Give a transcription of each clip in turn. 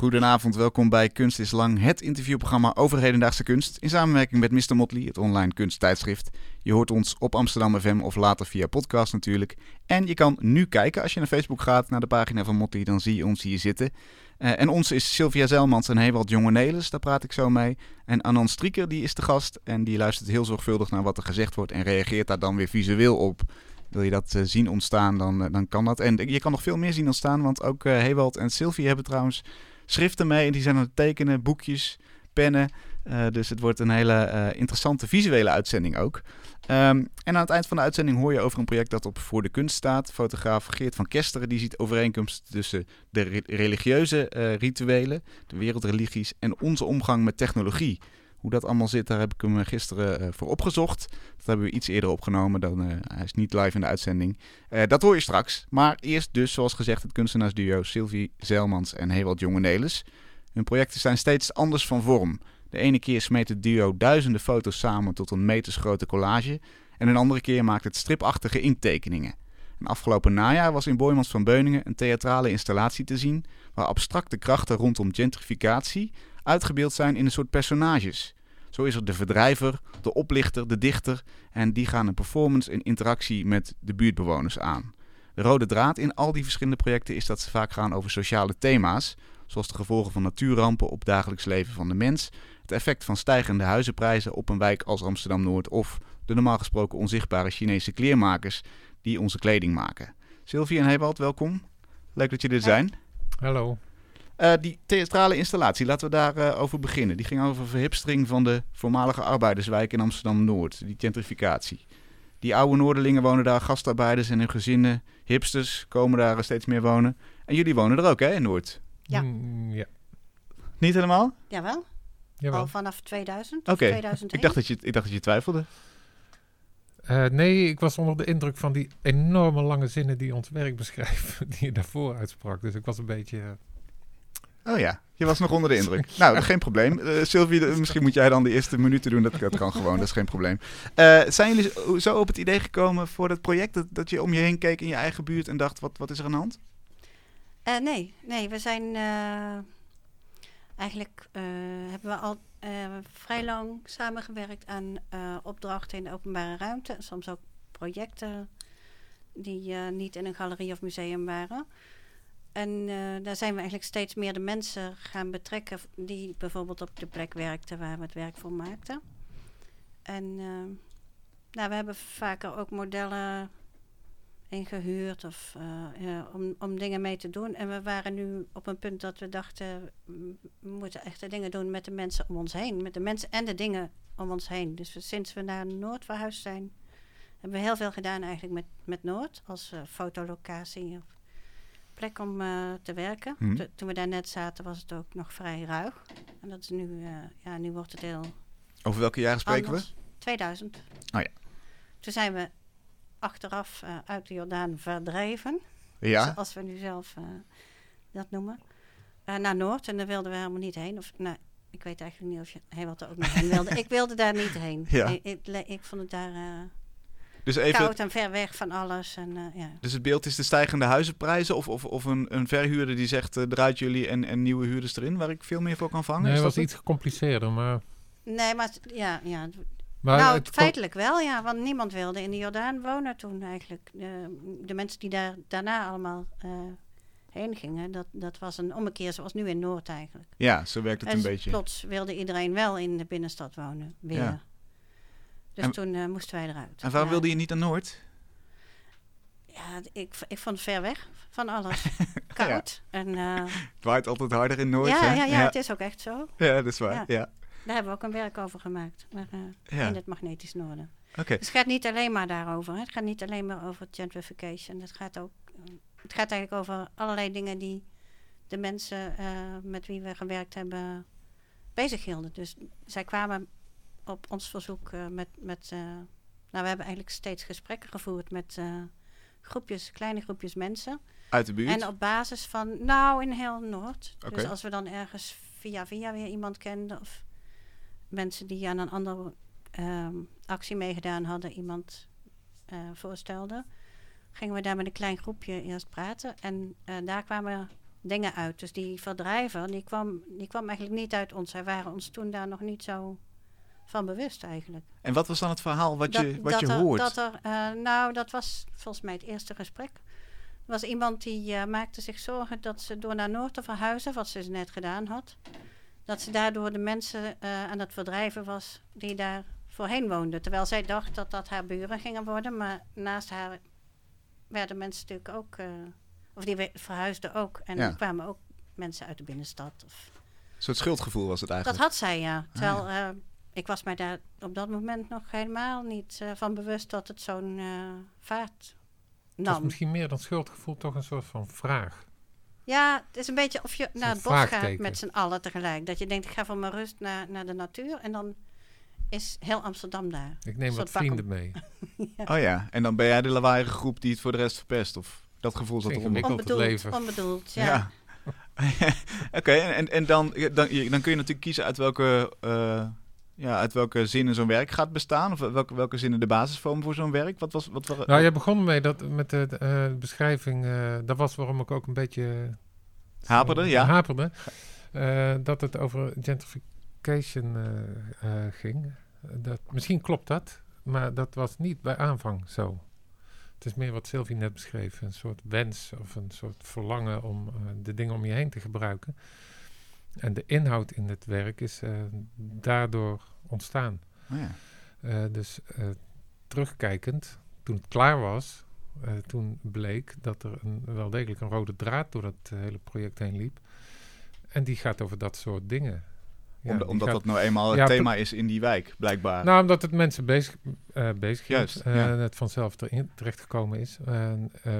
Goedenavond, welkom bij Kunst is Lang, het interviewprogramma over hedendaagse kunst. In samenwerking met Mr. Motley, het online kunsttijdschrift. Je hoort ons op Amsterdam FM of later via podcast natuurlijk. En je kan nu kijken, als je naar Facebook gaat, naar de pagina van Motley, dan zie je ons hier zitten. Uh, en ons is Sylvia Zelmans en Hewald Jonge Nelis, daar praat ik zo mee. En Anan Strieker, die is de gast en die luistert heel zorgvuldig naar wat er gezegd wordt en reageert daar dan weer visueel op. Wil je dat uh, zien ontstaan, dan, uh, dan kan dat. En je kan nog veel meer zien ontstaan, want ook Hewald en Sylvie hebben trouwens schriften mee. En die zijn aan het tekenen, boekjes, pennen. dus het wordt een hele interessante visuele uitzending ook. Um, en aan het eind van de uitzending hoor je over een project dat op Voor de Kunst staat. Fotograaf Geert van Kesteren die ziet overeenkomsten tussen de re religieuze rituelen, de wereldreligies en onze omgang met technologie. Hoe dat allemaal zit, daar heb ik hem gisteren uh, voor opgezocht. Dat hebben we iets eerder opgenomen. Dan, uh, hij is niet live in de uitzending. Dat hoor je straks. Maar eerst dus, zoals gezegd, het kunstenaarsduo Sylvie Zeilmans en Hewald Jonge-Nelis. Hun projecten zijn steeds anders van vorm. De ene keer smeet het duo duizenden foto's samen tot een metersgrote collage. En een andere keer maakt het stripachtige inktekeningen. En afgelopen najaar was in Boymans van Beuningen een theatrale installatie te zien... waar abstracte krachten rondom gentrificatie uitgebeeld zijn in een soort personages. Zo is er de verdrijver, de oplichter, de dichter en die gaan een performance en interactie met de buurtbewoners aan. De rode draad in al die verschillende projecten is dat ze vaak gaan over sociale thema's, zoals de gevolgen van natuurrampen op het dagelijks leven van de mens, het effect van stijgende huizenprijzen op een wijk als Amsterdam-Noord of de normaal gesproken onzichtbare Chinese kleermakers die onze kleding maken. Sylvie en Hebald, welkom. Leuk dat jullie er zijn. Hallo. Uh, die theatrale installatie, laten we daarover uh, over beginnen. Die ging over verhipstering van de voormalige arbeiderswijk in Amsterdam-Noord, die gentrificatie. Die oude Noorderlingen wonen daar, gastarbeiders en hun gezinnen, hipsters komen daar steeds meer wonen. En jullie wonen er ook, hè, in Noord? Ja. Mm, ja. Niet helemaal? Jawel. Jawel. Al vanaf 2000 Oké, 2001. ik, dacht dat je, ik dacht dat je twijfelde. Uh, nee, ik was onder de indruk van die enorme lange zinnen die ons werk beschrijven, die je daarvoor uitsprak. Dus ik was een beetje... Oh ja, je was nog onder de indruk. nou, geen probleem. Uh, Sylvie, misschien moet jij dan de eerste minuten doen. Dat, dat kan gewoon, dat is geen probleem. Uh, zijn jullie zo op het idee gekomen voor dat project... Dat, dat je om je heen keek in je eigen buurt en dacht, wat, wat is er aan de hand? Uh, nee, nee, we zijn... eigenlijk hebben we al vrij lang samengewerkt aan opdrachten in de openbare ruimte. Soms ook projecten die niet in een galerie of museum waren... En uh, daar zijn we eigenlijk steeds meer de mensen gaan betrekken die bijvoorbeeld op de plek werkten waar we het werk voor maakten. En uh, nou, we hebben vaker ook modellen ingehuurd of, ja, om, om dingen mee te doen. En we waren nu op een punt dat we dachten, we moeten echte dingen doen met de mensen om ons heen. Met de mensen en de dingen om ons heen. Dus sinds we naar Noord verhuisd zijn, hebben we heel veel gedaan eigenlijk met, met Noord als fotolocatie. Of, plek om uh, te werken. Mhm. To- toen we daar net zaten was het ook nog vrij ruig. En dat is nu, uh, ja, nu wordt het heel Over welke jaren spreken anders. 2000. Oh ja. Toen zijn we achteraf uh, uit de Jordaan verdreven. we? Ja, Zoals we nu zelf dat noemen. Naar Noord. En daar wilden we helemaal niet heen. Of, nou, ik weet eigenlijk niet of je wat er ook nog heen wilde. ik wilde daar niet heen. Ja. Ik, ik, ik vond het daar dus even... koud en ver weg van alles. En, uh, ja. Dus het beeld is de stijgende huizenprijzen of, of, of een, een verhuurder die zegt uh, eruit jullie en, en nieuwe huurders erin, waar ik veel meer voor kan vangen? Nee, dat was het? iets gecompliceerder, maar... Nee, maar ja, ja, maar nou, het feitelijk wel, ja. Want niemand wilde in de Jordaan wonen toen eigenlijk. De, de mensen die daar daarna allemaal uh, heen gingen, dat, dat was een ommekeer zoals nu in Noord eigenlijk. Ja, zo werkt het en een beetje. plots wilde iedereen wel in de binnenstad wonen, weer. Ja. Dus En- toen uh, moesten wij eruit. En waarom wilde je niet naar Noord? Ja, ik, ik vond het ver weg van alles. Koud. En, uh, Het waait altijd harder in Noord, ja, hè? ja, ja, ja. het is ook echt zo. Ja, dat is waar. Ja. Daar hebben we ook een werk over gemaakt. Maar, uh, Ja. In het magnetisch noorden. Oké. Dus het gaat niet alleen maar daarover. Hè. Het gaat niet alleen maar over gentrification. Het gaat ook. eh, Het gaat eigenlijk over allerlei dingen die de mensen eh, met wie we gewerkt hebben bezig hielden. Dus zij kwamen op ons verzoek eh, met. met eh, nou, we hebben eigenlijk steeds gesprekken gevoerd met eh, groepjes, kleine groepjes mensen. Uit de buurt? En op basis van, nou, in heel Noord. Dus als we dan ergens via via weer iemand kenden... of mensen die aan een andere ehm, actie meegedaan hadden... iemand eh, voorstelden... gingen we daar met een klein groepje eerst praten. En daar kwamen dingen uit. Dus die verdrijver, die kwam, die kwam eigenlijk niet uit ons. Wij waren ons toen daar nog niet zo van bewust eigenlijk. En wat was dan het verhaal wat je, wat dat je er, hoort? Dat er, eh, nou, dat was volgens mij het eerste gesprek. Er was iemand die eh, maakte zich zorgen dat ze door naar Noord te verhuizen, wat ze dus net gedaan had, dat ze daardoor de mensen eh, aan het verdrijven was die daar voorheen woonden. Terwijl zij dacht dat dat haar buren gingen worden, maar naast haar werden mensen natuurlijk ook, of die verhuisden ook. En Ja. er kwamen ook mensen uit de binnenstad. Of, Een soort schuldgevoel was het dat eigenlijk. had zij, ja. Terwijl eh, ik was mij daar op dat moment nog helemaal niet eh, van bewust dat het zo'n eh, vaart Dat is nam. misschien meer dan schuldgevoel toch een soort van vraag. Ja, het is een beetje of je naar het bos gaat met z'n allen tegelijk. Dat je denkt, ik ga voor mijn rust naar, naar de natuur. En dan is heel Amsterdam daar. Ik neem wat vrienden mee. Oh ja, en dan ben jij de lawaaiige groep die het voor de rest verpest? Of dat gevoel zat eronder? Onbedoeld, leven. onbedoeld, ja. Ja. Oké, en, en, en dan, ja, dan, dan kun je natuurlijk kiezen uit welke, eh, ja, uit welke zinnen zo'n werk gaat bestaan. Of welke, welke zinnen de basis vormen voor zo'n werk. Wat was, wat, wa- Nou, jij begon mee dat, met de eh, beschrijving, eh, dat was waarom ik ook een beetje... Haperde, ja. Haperde. eh, dat het over gentrification eh, eh, ging. Dat, misschien klopt dat, maar dat was niet bij aanvang zo. Het is meer wat Sylvie net beschreef. Een soort wens of een soort verlangen om eh, de dingen om je heen te gebruiken. En de inhoud in het werk is eh, daardoor ontstaan. Oh ja. Eh, dus eh, terugkijkend, toen het klaar was, toen bleek dat er een, wel degelijk een rode draad door dat hele project heen liep. En die gaat over dat soort dingen. Ja, Omdat, die omdat gaat- dat nou eenmaal het Ja, thema is in die wijk, blijkbaar. Nou, omdat het mensen bezig, eh bezig Juist, ja. en het vanzelf erin terechtgekomen is.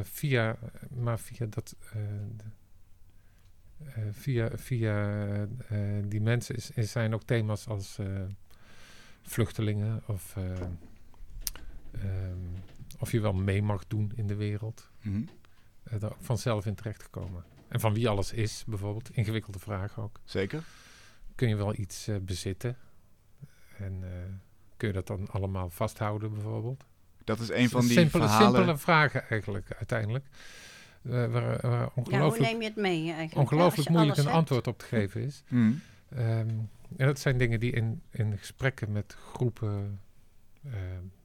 Via, maar via dat... eh, via via eh, die mensen is, is zijn ook thema's als eh, vluchtelingen of eh, ehm, of je wel mee mag doen in de wereld. Daar ook vanzelf in terechtgekomen. En van wie alles is, bijvoorbeeld. Ingewikkelde vraag ook. Zeker. Kun je wel iets bezitten? En kun je dat dan allemaal vasthouden, bijvoorbeeld? Dat is een van die simpele, verhalen. simpele vragen eigenlijk, uiteindelijk. Eh, waar waar Ja, hoe ongelooflijk, neem je het mee eigenlijk? ongelooflijk Ja, moeilijk een hebt. antwoord op te geven is. Mhm. Ehm, en dat zijn dingen die in, in gesprekken met groepen, eh,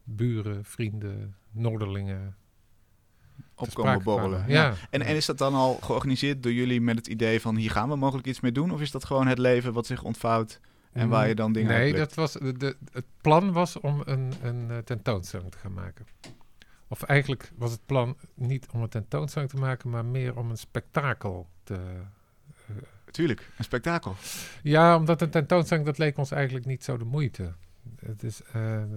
buren, vrienden, noorderlingen... Opkomen borrelen. Ja. Ja. En, en is dat dan al georganiseerd door jullie met het idee van hier gaan we mogelijk iets mee doen? Of is dat gewoon het leven wat zich ontvouwt en waar je dan dingen Nee, dat was, de, de- het plan was om een, een eh, tentoonstelling te gaan maken. Of eigenlijk was het plan niet om een tentoonstelling te maken, maar meer om een spektakel te... Tuurlijk, een spektakel. Ja, omdat een tentoonstelling, dat leek ons eigenlijk niet zo de moeite. Het is... eh, eh,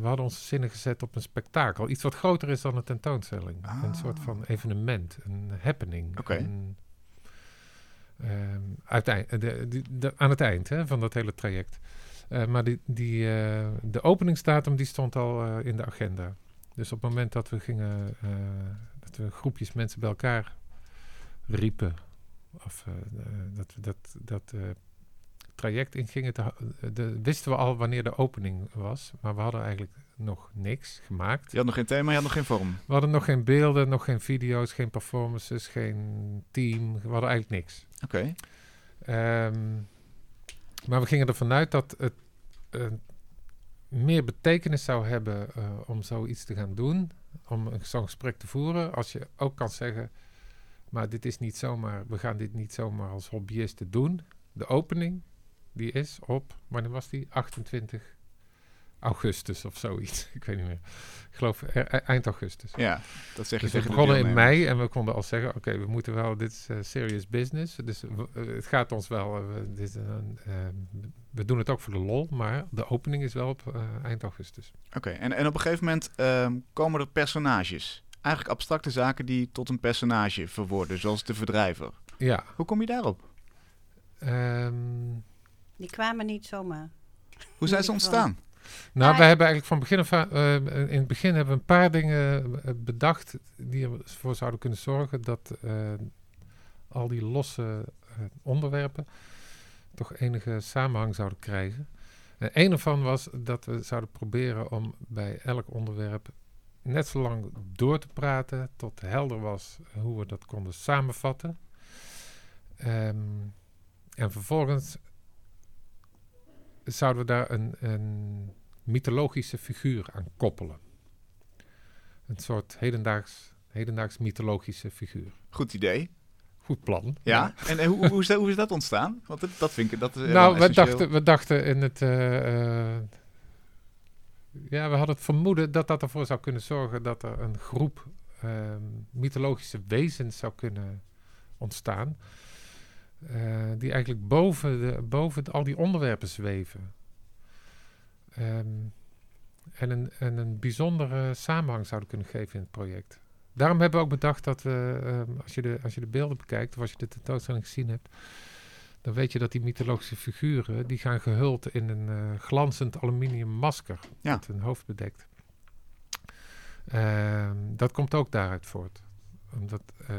we hadden onze zinnen gezet op een spektakel. Iets wat groter is dan een tentoonstelling. Een soort Ah. van evenement, een happening. Oké. een, ehm, uiteind- de, de, de- aan het eind hè, van dat hele traject. Eh, maar die, die, eh, de openingsdatum die stond al eh, in de agenda. Dus op het moment dat we gingen, dat we groepjes mensen bij elkaar riepen, of dat we dat, dat traject ingingen, te, de, wisten we al wanneer de opening was, maar we hadden eigenlijk nog niks gemaakt. Je had nog geen thema, je had nog geen vorm. We hadden nog geen beelden, nog geen video's, geen performances, geen team. We hadden eigenlijk niks. Oké. Ehm, maar we gingen ervan uit dat het eh, meer betekenis zou hebben eh, om zoiets te gaan doen. Om zo'n gesprek te voeren. Als je ook kan zeggen, maar dit is niet zomaar, we gaan dit niet zomaar als hobbyisten doen. De opening, die is op, wanneer was die? 28 augustus of zoiets. Ik weet niet meer. Ik geloof e- e- eind augustus. Ja, dat zeg je Dus we begonnen in mei en we konden al zeggen, oké, we moeten wel, dit is eh, serious business. Dus eh, het gaat ons wel, eh, we, dit, is een, eh, we doen het ook voor de lol, maar de opening is wel op eh, eind augustus. Oké, en, en op een gegeven moment ehm, komen er personages. Eigenlijk abstracte zaken die tot een personage verworden, zoals de verdrijver. Ja, Hoe kom je daarop? ehm, Die kwamen niet zomaar. Hoe zijn ze ontstaan? Nou, Maar- we hebben eigenlijk van begin af aan, eh, in het begin hebben we een paar dingen eh, bedacht die ervoor zouden kunnen zorgen dat eh, al die losse onderwerpen toch enige samenhang zouden krijgen. En een ervan was dat we zouden proberen om bij elk onderwerp net zo lang door te praten tot helder was hoe we dat konden samenvatten. Ehm, en vervolgens zouden we daar een, een mythologische figuur aan koppelen. Een soort hedendaags, hedendaags mythologische figuur. Goed idee. Goed plan. Ja, en hoe, hoe, is dat, hoe is dat ontstaan? Want dat, dat vind ik... Dat is Nou, we dachten, we dachten in het. eh, eh, ja, we hadden het vermoeden dat dat ervoor zou kunnen zorgen dat er een groep ehm, mythologische wezens zou kunnen ontstaan. Eh, die eigenlijk boven, de, boven al die onderwerpen zweven. Ehm, en, een, en een bijzondere samenhang zouden kunnen geven in het project. Daarom hebben we ook bedacht dat we, ehm, als, je de, als je de beelden bekijkt, of als je de tentoonstelling gezien hebt, dan weet je dat die mythologische figuren, die gaan gehuld in een eh, glanzend aluminium masker Ja. dat hun hoofd bedekt. Ehm, dat komt ook daaruit voort. Omdat, eh,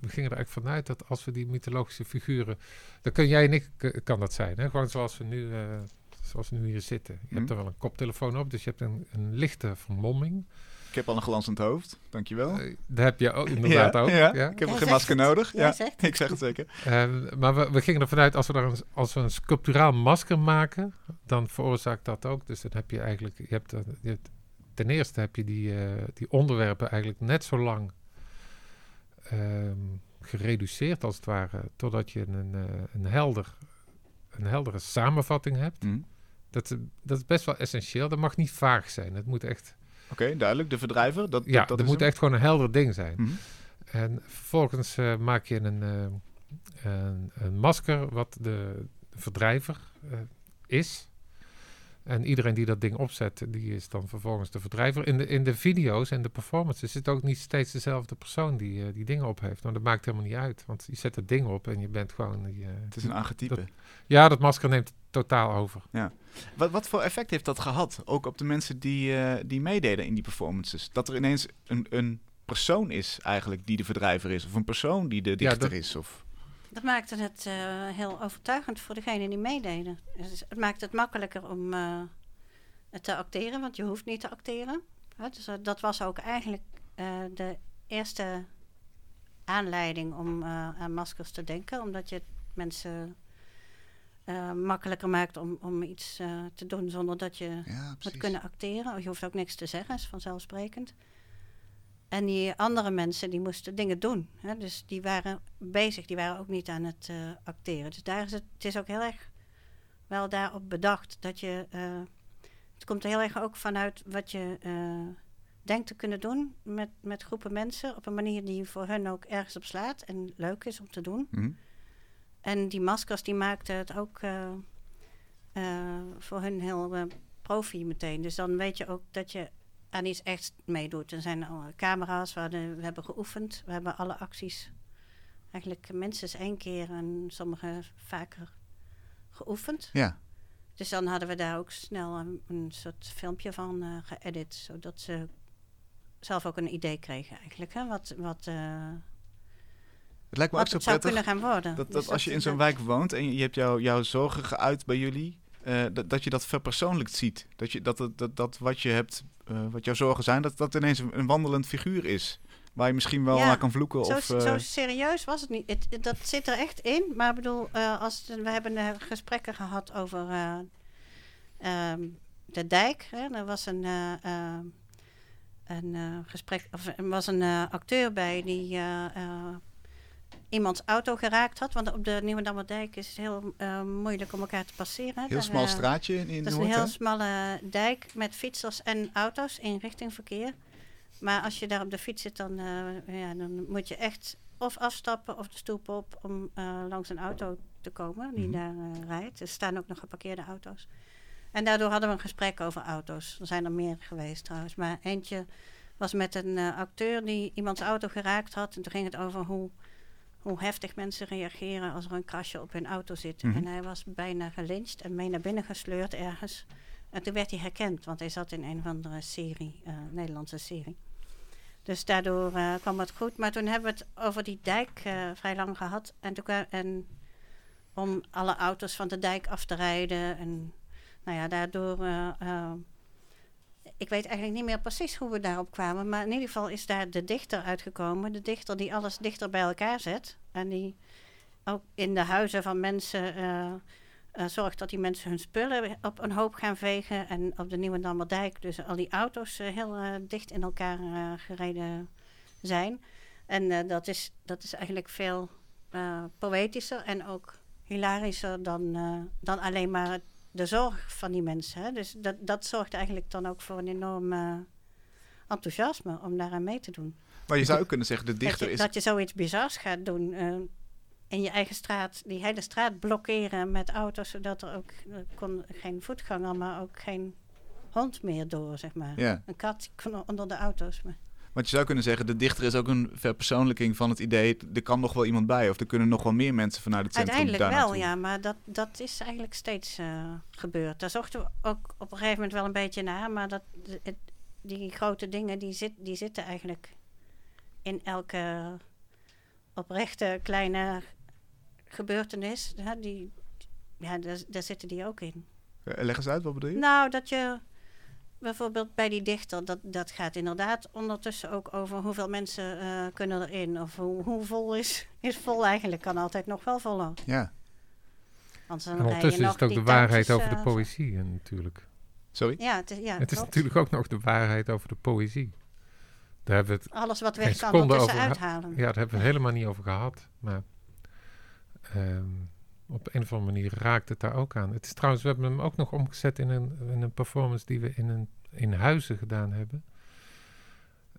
we gingen er eigenlijk vanuit dat als we die mythologische figuren, dan kun jij en ik, kan dat zijn, hè? gewoon zoals we nu, eh, zoals we nu hier zitten. Je Mhm. hebt er wel een koptelefoon op, dus je hebt een, een lichte vermomming. Ik heb al een glanzend hoofd, dankjewel. Eh, daar heb je ook inderdaad ja, ook. Ja, ja. ik heb geen masker het. nodig. Ja, ik zeg het zeker. En, maar we, we gingen ervan uit, als we, er een, als we een sculpturaal masker maken, dan veroorzaakt dat ook. Dus dan heb je eigenlijk, je hebt, eh, je hebt- ten eerste heb je die, eh, die onderwerpen eigenlijk net zo lang ehm, gereduceerd als het ware, totdat je een, eh, een, helder, een heldere samenvatting hebt. Hm. Dat, dat is best wel essentieel. Dat mag niet vaag zijn. Het moet echt, Oké, duidelijk. De verdrijver, dat, ja, dat, dat moet hem. echt gewoon een helder ding zijn. Hm. En vervolgens eh, maak je een, eh, een, een masker wat de verdrijver eh, is. En iedereen die dat ding opzet, die is dan vervolgens de verdrijver. In de, in de video's en de performances zit ook niet steeds dezelfde persoon die eh, die dingen op heeft. Maar dat maakt helemaal niet uit. Want je zet het ding op en je bent gewoon... Die, eh, Het is een archetype. Dat- ja, dat masker neemt totaal over. Wat, wat voor effect heeft dat gehad? Ook op de mensen die, eh, die meededen in die performances? Dat er ineens een, een persoon is eigenlijk die de verdrijver is. Of een persoon die de dichter dat- is. Of... Dat maakte het eh, heel overtuigend voor degenen die meededen. Dus het maakt het makkelijker om eh, te acteren, want je hoeft niet te acteren. Hè, dus eh, dat was ook eigenlijk de eerste aanleiding om aan maskers te denken, omdat je mensen makkelijker maakt om, om iets te doen zonder dat je Ja, moet kunnen acteren. Je hoeft ook niks te zeggen, is vanzelfsprekend. En die andere mensen die moesten dingen doen. Hè? Dus die waren bezig, die waren ook niet aan het eh, acteren. Dus daar is het, het is ook heel erg wel daarop bedacht dat je. eh, het komt er heel erg ook vanuit wat je eh, denkt te kunnen doen met, met groepen mensen. Op een manier die voor hun ook ergens op slaat en leuk is om te doen. Hm. En die maskers die maakten het ook voor hun heel profi meteen. Dus dan weet je ook dat je aan iets echt meedoet. Er zijn camera's, we, hadden, we hebben geoefend. We hebben alle acties eigenlijk minstens één keer en sommige vaker geoefend. Ja, Dus dan hadden we daar ook snel een, een soort filmpje van eh geëdit. Zodat ze zelf ook een idee kregen eigenlijk. Hè? Wat, wat, eh, het lijkt me ook zo prettig kunnen gaan worden. dat, Dus dat als je in zo'n wijk woont en je, hebt jouw zorgen geuit bij jullie, eh, dat, dat je dat verpersoonlijkt ziet. Dat, je, dat, dat, dat, wat je hebt, eh, wat jouw zorgen zijn, dat dat ineens een, een wandelend figuur is. Waar je misschien wel Ja, naar kan vloeken. Zo, of, eh, zo serieus was het niet. Het, het- dat zit er echt in. Maar ik bedoel, als, het- we hebben gesprekken gehad over eh, ehm, de dijk. Hè. Er was een, eh, eh, een gesprek, of er was een acteur bij die iemands auto geraakt had. Want op de Nieuwe Dijk is het heel eh, moeilijk om elkaar te passeren. heel Daar, smal eh, straatje in, in dat is een Noord, heel smalle dijk met fietsers en auto's in richting verkeer. Maar als je daar op de fiets zit, dan, eh, ja, dan moet je echt of afstappen of de stoep op om langs een auto te komen die Mhm. daar rijdt. Er staan ook nog geparkeerde auto's. En daardoor hadden we een gesprek over auto's. Er zijn er meer geweest trouwens. Maar eentje was met een acteur die iemands auto geraakt had. En toen ging het over hoe, hoe heftig mensen reageren als er een krasje op hun auto zit. Mhm. En hij was bijna gelyncht en mee naar binnen gesleurd ergens. En toen werd hij herkend, want hij zat in een of andere serie, eh, Nederlandse serie. Dus daardoor eh, kwam het goed. Maar toen hebben we het over die dijk eh, vrij lang gehad. En, toen, en om alle auto's van de dijk af te rijden. En nou ja, daardoor ik weet eigenlijk niet meer precies hoe we daarop kwamen. Maar in ieder geval is daar de dichter uitgekomen. De dichter die alles dichter bij elkaar zet. En die ook in de huizen van mensen eh, eh, zorgt dat die mensen hun spullen op een hoop gaan vegen. En op de Nieuwe Dammerdijk dus al die auto's eh, heel dicht in elkaar gereden zijn. En dat, is, dat is eigenlijk veel poëtischer en ook hilarischer dan, dan alleen maar de zorg van die mensen. Hè? Dus dat, dat zorgt eigenlijk dan ook voor een enorm eh, enthousiasme om daaraan mee te doen. Maar je zou kunnen zeggen, de Dat dichter je, is... dat je zoiets bizars gaat doen eh, in je eigen straat, die hele straat blokkeren met auto's, zodat er ook er kon geen voetganger, maar ook geen hond meer door, zeg maar. Ja, Een kat kon onder de auto's. Maar. Want je zou kunnen zeggen, de dichter is ook een verpersoonlijking van het idee... er kan nog wel iemand bij of er kunnen nog wel meer mensen vanuit het centrum Uiteindelijk wel, ja, maar dat, dat is eigenlijk steeds eh, gebeurd. Daar zochten we ook op een gegeven moment wel een beetje naar, maar dat, het, die grote dingen die, zit, die zitten eigenlijk in elke oprechte kleine gebeurtenis. Hè, die, ja, daar, daar zitten die ook in. Eh, Leg eens uit, wat bedoel je? Nou, dat je bijvoorbeeld bij die dichter, dat, dat gaat inderdaad ondertussen ook over hoeveel mensen eh, kunnen erin. Of hoe, hoe vol is, is vol eigenlijk, kan altijd nog wel voller. Ja, Want dan En ondertussen is het ook de waarheid over de eh, poëzie en natuurlijk. sorry? Ja, het is, ja, het is klopt. natuurlijk ook nog de waarheid over de poëzie. Daar hebben we het, Alles wat weg kan seconde ertussen over uithalen. ja, daar hebben we het helemaal niet over gehad. Maar ehm, op een of andere manier raakt het daar ook aan. Het is trouwens, we hebben hem ook nog omgezet in een, in een performance die we in, een, in Huizen gedaan hebben.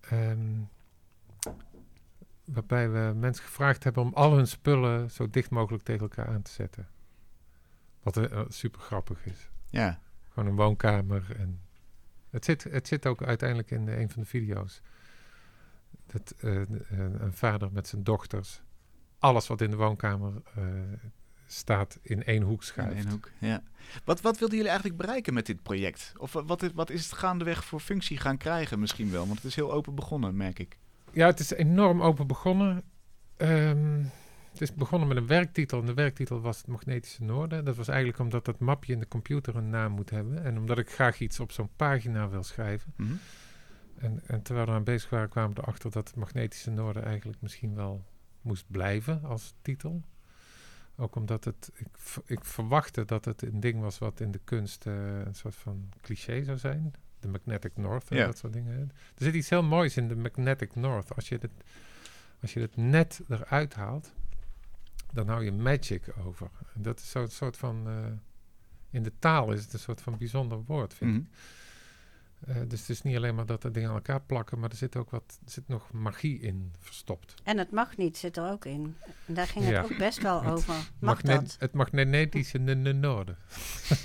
Ehm, waarbij we mensen gevraagd hebben om al hun spullen zo dicht mogelijk tegen elkaar aan te zetten. Wat eh, super grappig is. Ja, Gewoon een woonkamer. En het, zit, het zit ook uiteindelijk in eh, een van de video's. Dat, eh, een een vader met zijn dochters. Alles wat in de woonkamer eh, staat in één hoek in schuift. één hoek. Ja. Wat, wat wilden jullie eigenlijk bereiken met dit project? Of wa- wat is, wat is het gaandeweg voor functie gaan krijgen misschien wel? Want het is heel open begonnen, merk ik. Ja, het is enorm open begonnen. Ehm, het is begonnen met een werktitel. En de werktitel was het Magnetische Noorden. Dat was eigenlijk omdat dat mapje in de computer een naam moet hebben. En omdat ik graag iets op zo'n pagina wil schrijven. Mhm. En, en terwijl we aan bezig waren, kwamen we erachter dat het Magnetische Noorden eigenlijk misschien wel moest blijven als titel. Ook omdat het, ik, ik verwachtte dat het een ding was wat in de kunst eh, een soort van cliché zou zijn. De Magnetic North en Ja. dat soort dingen. Er zit iets heel moois in de Magnetic North. Als je het, als je het net eruit haalt, dan hou je magic over. En dat is zo'n soort van. eh, in de taal is het een soort van bijzonder woord, vind Mhm. ik. Eh, dus het is niet alleen maar dat er dingen aan elkaar plakken, maar er zit ook wat, er zit nog magie in verstopt. En het mag niet zit er ook in. En daar ging Ja. het ook best wel over. Mag Magne- dat? Het magnetische noorden.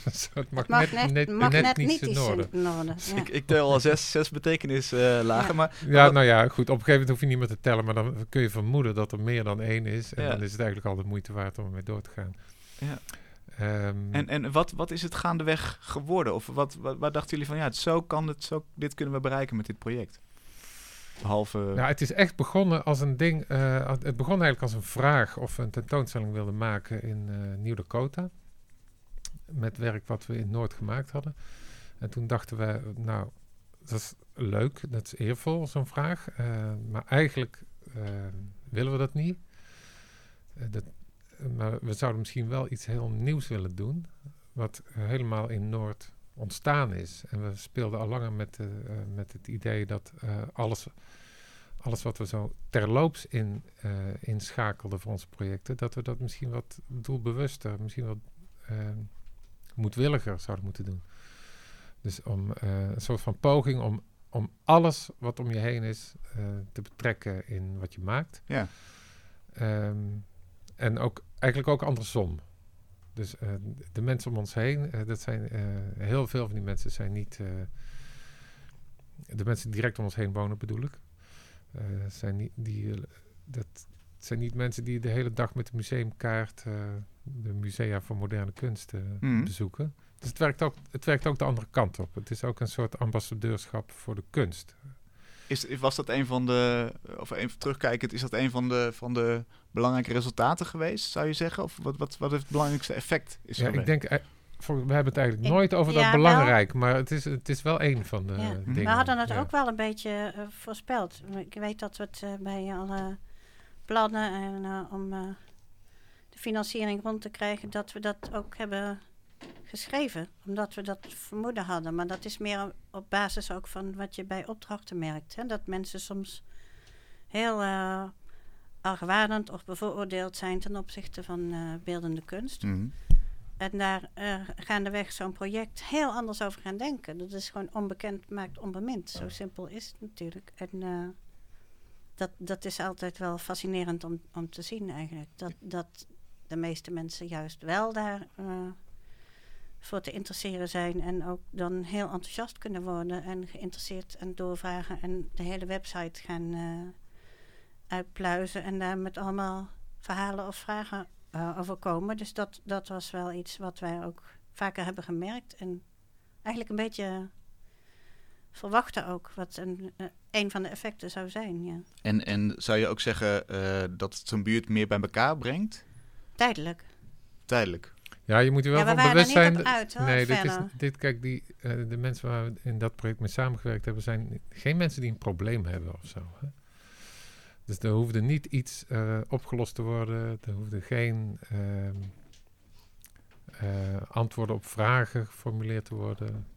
Het Magnet, magnet- magnetische noorden. noorden. Dus ja. ik, ik tel al zes, zes betekenislagen, lagen, Ja. maar Ja, Wat- nou ja, goed. Op een gegeven moment hoef je niet meer te tellen, maar dan kun je vermoeden dat er meer dan één is. En Ja. dan is het eigenlijk al de moeite waard om ermee door te gaan. Ja. Ehm, En, en wat, wat is het gaandeweg geworden? Of wat, wat, waar dachten jullie van, ja, het- zo kan het, zo, dit kunnen we bereiken met dit project? Behalve... Ja, het is echt begonnen als een ding. eh, het begon eigenlijk als een vraag of we een tentoonstelling wilden maken in eh Nieuw-Dakota. Met werk wat we in Noord gemaakt hadden. En toen dachten we, nou, dat is leuk, dat is eervol, zo'n vraag. eh, maar eigenlijk willen we dat niet. Eh, dat, maar we zouden misschien wel iets heel nieuws willen doen. Wat helemaal in Noord ontstaan is. En we speelden al langer met, de, eh, met het idee dat eh, alles alles wat we zo terloops in, eh, inschakelden voor onze projecten, dat we dat misschien wat doelbewuster, misschien wat eh, moedwilliger zouden moeten doen. Dus om eh, een soort van poging om, om alles wat om je heen is eh, te betrekken in wat je maakt. Ja. Ehm, en ook eigenlijk ook andersom. Dus eh, de mensen om ons heen, eh, dat zijn eh, heel veel van die mensen zijn niet. de mensen die direct om ons heen wonen, bedoel ik. Zijn niet, die, dat zijn niet mensen die de hele dag met de museumkaart de musea voor moderne kunst Mhm. bezoeken. Dus het werkt, ook, het werkt ook de andere kant op. Het is ook een soort ambassadeurschap voor de kunst. Is, was dat een van de, of even terugkijkend, is dat een van de, van de belangrijke resultaten geweest, zou je zeggen? Of wat, wat, wat het belangrijkste effect is Ja, ik denk, eh, voor- we hebben het eigenlijk Ik- nooit over dat ja, wel. belangrijk, maar het is, het is wel één van de Ja. dingen. We hadden het ja. ook wel een beetje eh, voorspeld. Ik weet dat we het eh, bij alle plannen en eh, om eh, de financiering rond te krijgen, dat we dat ook hebben geschreven. Omdat we dat vermoeden hadden. Maar dat is meer op basis ook van wat je bij opdrachten merkt. Hè? Dat mensen soms heel eh argwanend of bevooroordeeld zijn ten opzichte van eh, beeldende kunst. Mhm. En daar eh gaandeweg zo'n project heel anders over gaan denken. Dat is gewoon onbekend maakt onbemind. Zo simpel is het natuurlijk. En dat, dat is altijd wel fascinerend om, om te zien eigenlijk. Dat, dat de meeste mensen juist wel daar voor te interesseren zijn. En ook dan heel enthousiast kunnen worden. En geïnteresseerd en doorvragen. En de hele website gaan eh, uitpluizen. En daar met allemaal verhalen of vragen eh, overkomen. Dus dat, dat was wel iets wat wij ook vaker hebben gemerkt. En eigenlijk een beetje verwachten ook wat een, eh, een van de effecten zou zijn. Ja. En, en zou je ook zeggen dat het zo'n buurt meer bij elkaar brengt? Tijdelijk. Tijdelijk. Ja, je moet je wel Ja, we van bewust er zijn. uit, hoor, nee, dit, is, dit, kijk, die, eh, de mensen waar we in dat project mee samengewerkt hebben, zijn geen mensen die een probleem hebben of zo. Hè? Dus er hoefde niet iets eh, opgelost te worden. Er hoefde geen ehm, eh, antwoorden op vragen geformuleerd te worden.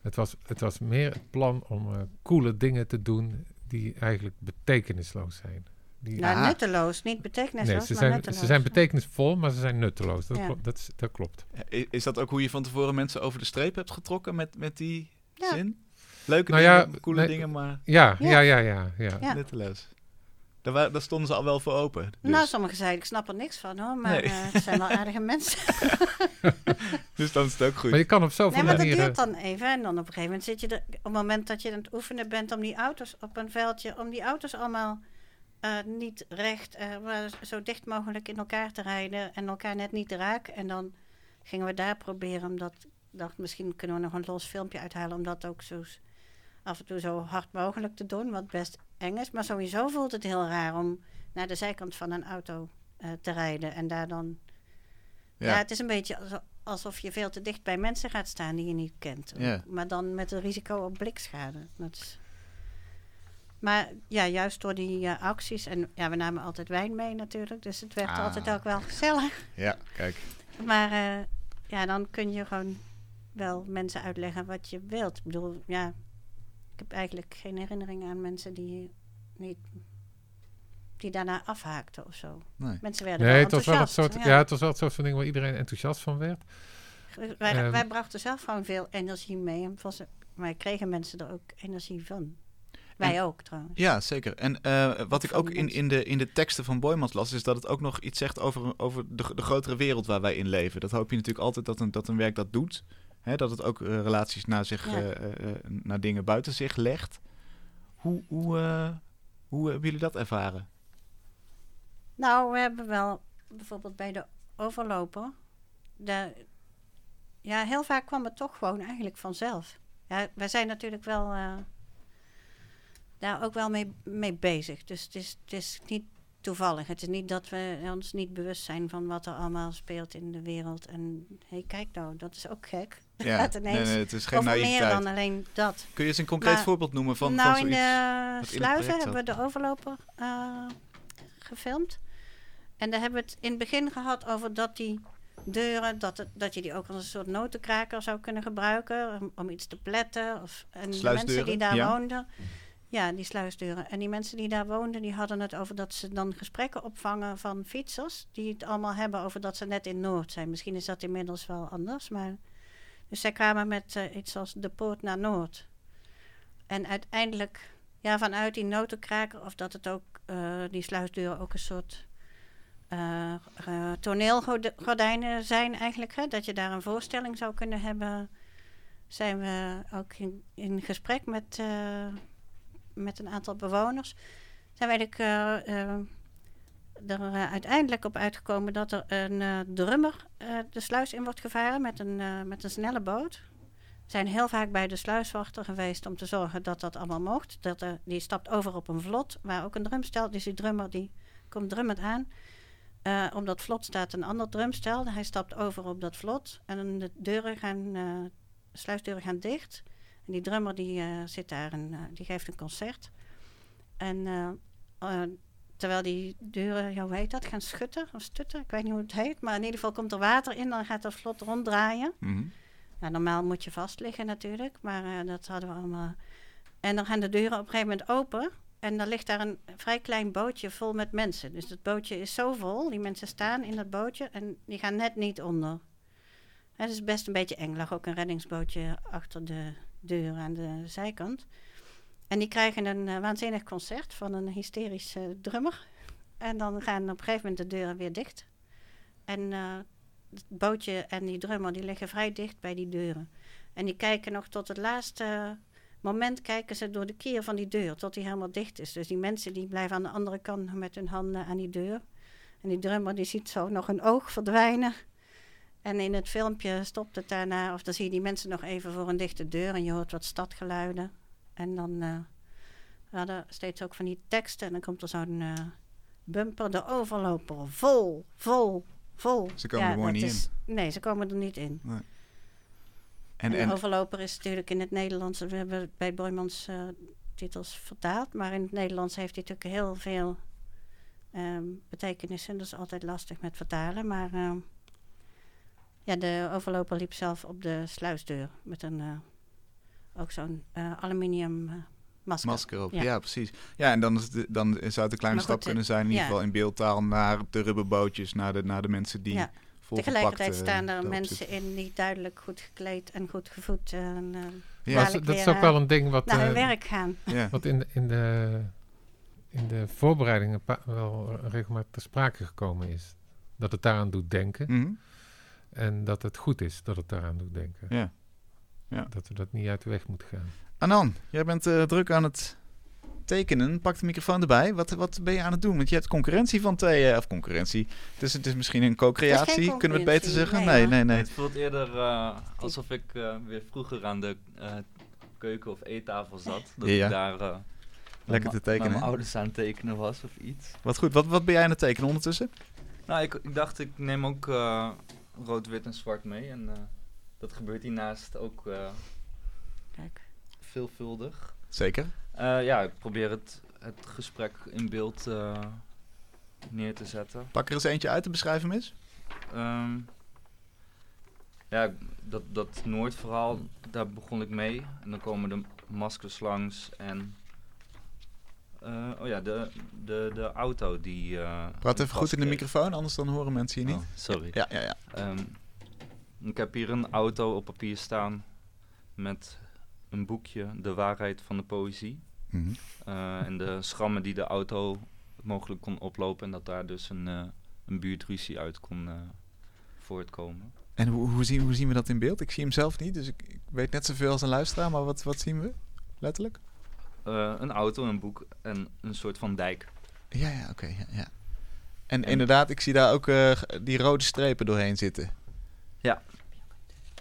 Het was, het was meer het plan om coole dingen te doen die eigenlijk betekenisloos zijn. Die, Nou, Ah. nutteloos, niet betekenisloos, nee, ze maar zijn, nutteloos. ze zijn betekenisvol, maar ze zijn nutteloos. Dat, Ja. klo- dat, is- dat klopt. Is dat ook hoe je van tevoren mensen over de streep hebt getrokken met, met die Ja. zin? Leuke Nou ja, dingen, coole nee, dingen, maar Ja, Ja. ja, ja, ja. ja, Ja. nutteloos. Daar, daar stonden ze al wel voor open. Dus, Nou, sommigen zeiden, ik snap er niks van hoor, maar Nee. eh, het zijn wel aardige mensen. dus dan is het ook goed. Maar je kan op zoveel Nee, maar dat duurt dan even. En dan op een gegeven moment zit je er, op het moment dat je aan het oefenen bent om die auto's op een veldje, om die auto's allemaal eh, niet recht, eh, maar zo dicht mogelijk in elkaar te rijden en elkaar net niet te raken. En dan gingen we daar proberen, omdat ik dacht, misschien kunnen we nog een los filmpje uithalen, om dat ook zo af en toe zo hard mogelijk te doen, wat best eng is. Maar sowieso voelt het heel raar om naar de zijkant van een auto eh, te rijden en daar dan ja. Ja. het is een beetje also- alsof je veel te dicht bij mensen gaat staan die je niet kent. Ja. Maar dan met een risico op blikschade. Dat is... Maar ja, juist door die eh, acties. En ja, we namen altijd wijn mee natuurlijk. Dus het werd Ah. altijd ook wel gezellig. Ja, kijk. Maar eh, ja, dan kun je gewoon wel mensen uitleggen wat je wilt. Ik bedoel, ja, ik heb eigenlijk geen herinnering aan mensen die niet die daarna afhaakten of zo. Nee. Mensen werden Nee, wel het was wel het enthousiast. soort, ja. het was wel het soort van ding waar iedereen enthousiast van werd. Wij, Ehm. wij brachten zelf gewoon veel energie mee. En was, wij kregen mensen er ook energie van. Wij ook trouwens. Ja, zeker. En eh, wat ik ook in, in, de, in de teksten van Boymans las, is dat het ook nog iets zegt over, over de, de grotere wereld waar wij in leven. Dat hoop je natuurlijk altijd dat een, dat een werk dat doet. Hè, dat het ook eh, relaties naar, zich, Ja. eh, naar dingen buiten zich legt. Hoe, hoe, hoe hebben jullie dat ervaren? Nou, we hebben wel bijvoorbeeld bij de overloper. De, ja, heel vaak kwam het toch gewoon eigenlijk vanzelf. Ja, wij zijn natuurlijk wel daar ook wel mee, mee bezig. Dus het is, het is niet toevallig. Het is niet dat we ons niet bewust zijn van wat er allemaal speelt in de wereld. En hé, hey, kijk nou, dat is ook gek. Ja, gaat nee, ineens nee, het is geen Over meer naïviteit. dan alleen dat. Kun je eens een concreet Maar- voorbeeld noemen van, nou, van in zoiets? de het sluizen project hebben we de overloper eh, gefilmd. En daar hebben we het in het begin gehad over dat die deuren, dat, het, dat je die ook als een soort notenkraker zou kunnen gebruiken om, om iets te pletten. Of, en de mensen die daar ja. woonden, ja, die sluisdeuren. En die mensen die daar woonden, die hadden het over dat ze dan gesprekken opvangen van fietsers. Die het allemaal hebben over dat ze net in Noord zijn. Misschien is dat inmiddels wel anders, maar... Dus zij kwamen met eh, iets als de poort naar Noord. En uiteindelijk, ja, vanuit die notenkraker, of dat het ook, eh, die sluisdeuren ook een soort eh eh, toneelgordijnen zijn eigenlijk. Hè? Dat je daar een voorstelling zou kunnen hebben. Zijn we ook in, in gesprek met, met een aantal bewoners. Zijn we eigenlijk eh, eh, er eh, uiteindelijk op uitgekomen dat er een drummer de sluis in wordt gevaren met een, met een snelle boot. Zijn heel vaak bij de sluiswachter geweest om te zorgen dat dat allemaal mocht. Dat, er die stapt over op een vlot waar ook een drumstel. Dus die drummer die komt drummend aan. Eh, op dat vlot staat een ander drumstel. Hij stapt over op dat vlot en de deuren gaan, de sluisdeuren gaan dicht. En die drummer die, eh, zit daar en eh, die geeft een concert. En eh, terwijl die deuren, ja, hoe heet dat, gaan schutten of stutten, ik weet niet hoe het heet. Maar in ieder geval komt er water in, dan gaat dat vlot ronddraaien. Mhm. Ja, normaal moet je vast liggen natuurlijk, maar dat hadden we allemaal. En dan gaan de deuren op een gegeven moment open. En dan ligt daar een vrij klein bootje vol met mensen. Dus het bootje is zo vol, die mensen staan in dat bootje en die gaan net niet onder. Het is best een beetje eng. Lag ook een reddingsbootje achter de deur aan de zijkant. En die krijgen een eh, waanzinnig concert van een hysterische drummer. En dan gaan op een gegeven moment de deuren weer dicht. En eh, het bootje en die drummer die liggen vrij dicht bij die deuren. En die kijken nog tot het laatste moment kijken ze door de kier van die deur tot die helemaal dicht is. Dus die mensen die blijven aan de andere kant met hun handen aan die deur. En die drummer die ziet zo nog een oog verdwijnen. En in het filmpje stopt het daarna, of dan zie je die mensen nog even voor een dichte deur en je hoort wat stadgeluiden. En dan eh we hadden steeds ook van die teksten en dan komt er zo'n eh, bumper, de overloper, vol, vol, vol. Ze komen er mooi niet is- Nee, ze komen er niet in. En, En, de en, overloper is natuurlijk in het Nederlands, we hebben bij Boymans eh, titels vertaald, maar in het Nederlands heeft hij natuurlijk heel veel ehm, betekenissen. Dat is altijd lastig met vertalen, maar ehm, ja, de overloper liep zelf op de sluisdeur met een, eh, ook zo'n eh, aluminium eh, masker. masker op. Ja. Ja. precies. Ja, en dan, is het, dan zou het een kleine Maar stap goed, kunnen zijn, in ieder geval in beeldtaal, naar de rubberbootjes, naar de, naar de mensen die Ja. Tegelijkertijd staan er mensen in die duidelijk goed gekleed en goed gevoed en eh, Ja. Dat is ook wel een ding wat, naar hun werk gaan. Ja. wat in, de, in, de, in de voorbereidingen wel regelmatig ter sprake gekomen is. Dat het daaraan doet denken. Mhm. En dat het goed is dat het daaraan doet denken. Ja. Ja. Dat we dat niet uit de weg moeten gaan. Anan, jij bent eh, druk aan het tekenen. Pak de microfoon erbij. Wat, wat ben je aan het doen? Want je hebt concurrentie van twee... eh, of concurrentie. Dus het is misschien een Het is co-creatie. Kunnen we het beter zeggen? nee, Nee, nee, nee. Het voelt eerder eh, alsof ik eh, weer vroeger aan de eh, keuken- of eettafel zat. Dat Ja. ik daar eh, met te tekenen. mijn ouders aan het tekenen was of iets. Wat goed. Wat, wat ben jij aan het tekenen ondertussen? Nou, ik, ik dacht ik neem ook eh, rood, wit en zwart mee. En eh, dat gebeurt hiernaast ook eh, Kijk. veelvuldig. Zeker. Eh, ja, ik probeer het, het gesprek in beeld eh, neer te zetten. Pak er eens eentje uit te beschrijven, mis. Ehm, ja, dat, dat Noordverhaal, daar begon ik mee. En dan komen de maskers langs en... eh, oh ja, de, de, de auto die... eh, Praat even goed in de microfoon, anders dan horen mensen je niet. Oh, sorry. Ja, ja, ja. Ehm, ik heb hier een auto op papier staan met een boekje, De waarheid van de poëzie. Mhm. Eh, en de schrammen die de auto mogelijk kon oplopen. En dat daar dus een, een buurtruzie uit kon voortkomen. En hoe, hoe, zien, hoe zien we dat in beeld? Ik zie hem zelf niet, dus ik, ik weet net zoveel als een luisteraar. Maar wat, wat zien we? Letterlijk? Eh, een auto, een boek en een soort van dijk. Ja, ja, oké. ja, ja. En, En- inderdaad, ik zie daar ook eh, die rode strepen doorheen zitten. Ja.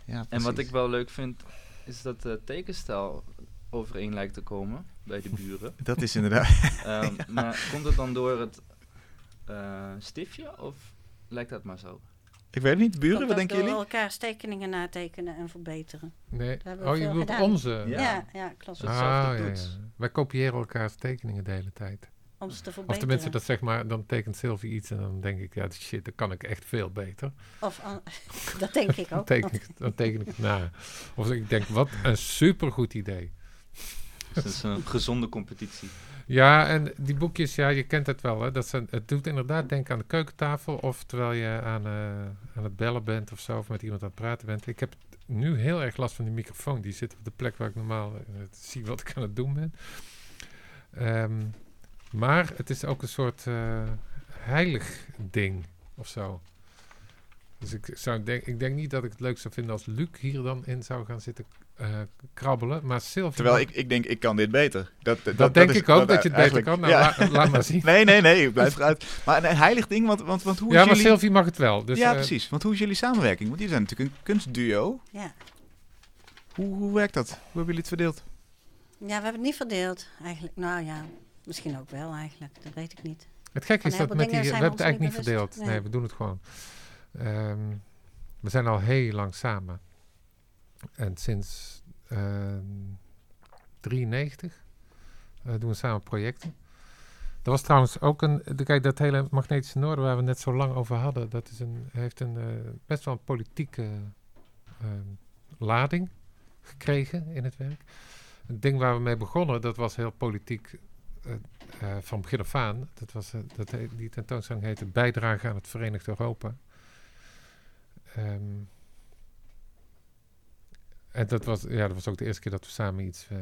Ja, En wat ik wel leuk vind, is dat de tekenstijl overeen lijkt te komen bij de buren. Dat is inderdaad... Ehm, Maar komt het dan door het eh, stiftje of lijkt dat maar zo? Ik weet het niet, buren, Komt wat denken jullie? elkaars tekeningen natekenen en verbeteren. Nee. Oh, je bedoelt gedaan. onze? Ja. Ja, ja, klopt. Ah, hetzelfde ja. Wij kopiëren elkaars tekeningen de hele tijd. Om ze te Of verbeteren. tenminste, dat zeg maar, dan tekent Sylvie iets en dan denk ik, ja, shit, dat kan ik echt veel beter. Of an- dat denk ik Dan ook. teken ik, dan teken ik het na. Of ik denk, wat een supergoed idee. Dus het is een gezonde competitie. Ja, en die boekjes, ja, je kent het wel. Hè? Dat zijn, het doet inderdaad denken aan de keukentafel. Of terwijl je aan, eh, aan het bellen bent of zo. Of met iemand aan het praten bent. Ik heb nu heel erg last van die microfoon. Die zit op de plek waar ik normaal eh, zie wat ik aan het doen ben. Ehm, maar het is ook een soort eh, heilig ding of zo. Dus ik, zou denk, ik denk niet dat ik het leuk zou vinden als Luc hier dan in zou gaan zitten eh, krabbelen. Maar Sylvie... Terwijl ik, ik denk, ik kan dit beter. Dat, dat, dat, denk is- ik ook, dat, je het beter eigenlijk- kan. Nou, ja. la- laat maar zien. Nee, nee, nee, blijf eruit. Maar een heilig ding, want, want, want hoe ja, is maar jullie... Sylvie mag het wel. Dus, ja, eh, precies. Want hoe is jullie samenwerking? Want jullie zijn natuurlijk een kunstduo. Ja. Hoe, hoe werkt dat? Hoe hebben jullie het verdeeld? ja, we hebben het niet verdeeld eigenlijk. Nou ja, misschien ook wel eigenlijk. Dat weet ik niet. Het gekke is dat met die, we hebben het eigenlijk niet verdeeld. Nee. we doen het gewoon. Ehm, we zijn al heel lang samen. En sinds ehm 93 eh, doen we samen projecten. Er was trouwens ook een, de- kijk dat hele magnetische noorden waar we net zo lang over hadden, dat is een, heeft een eh, best wel een politieke ehm, lading gekregen in het werk. Het ding waar we mee begonnen, dat was heel politiek eh, eh, van begin af aan. Dat was, eh, dat die tentoonstelling heette Bijdrage aan het Verenigd Europa. Ehm, en dat was, ja, dat was ook de eerste keer dat we samen iets, eh,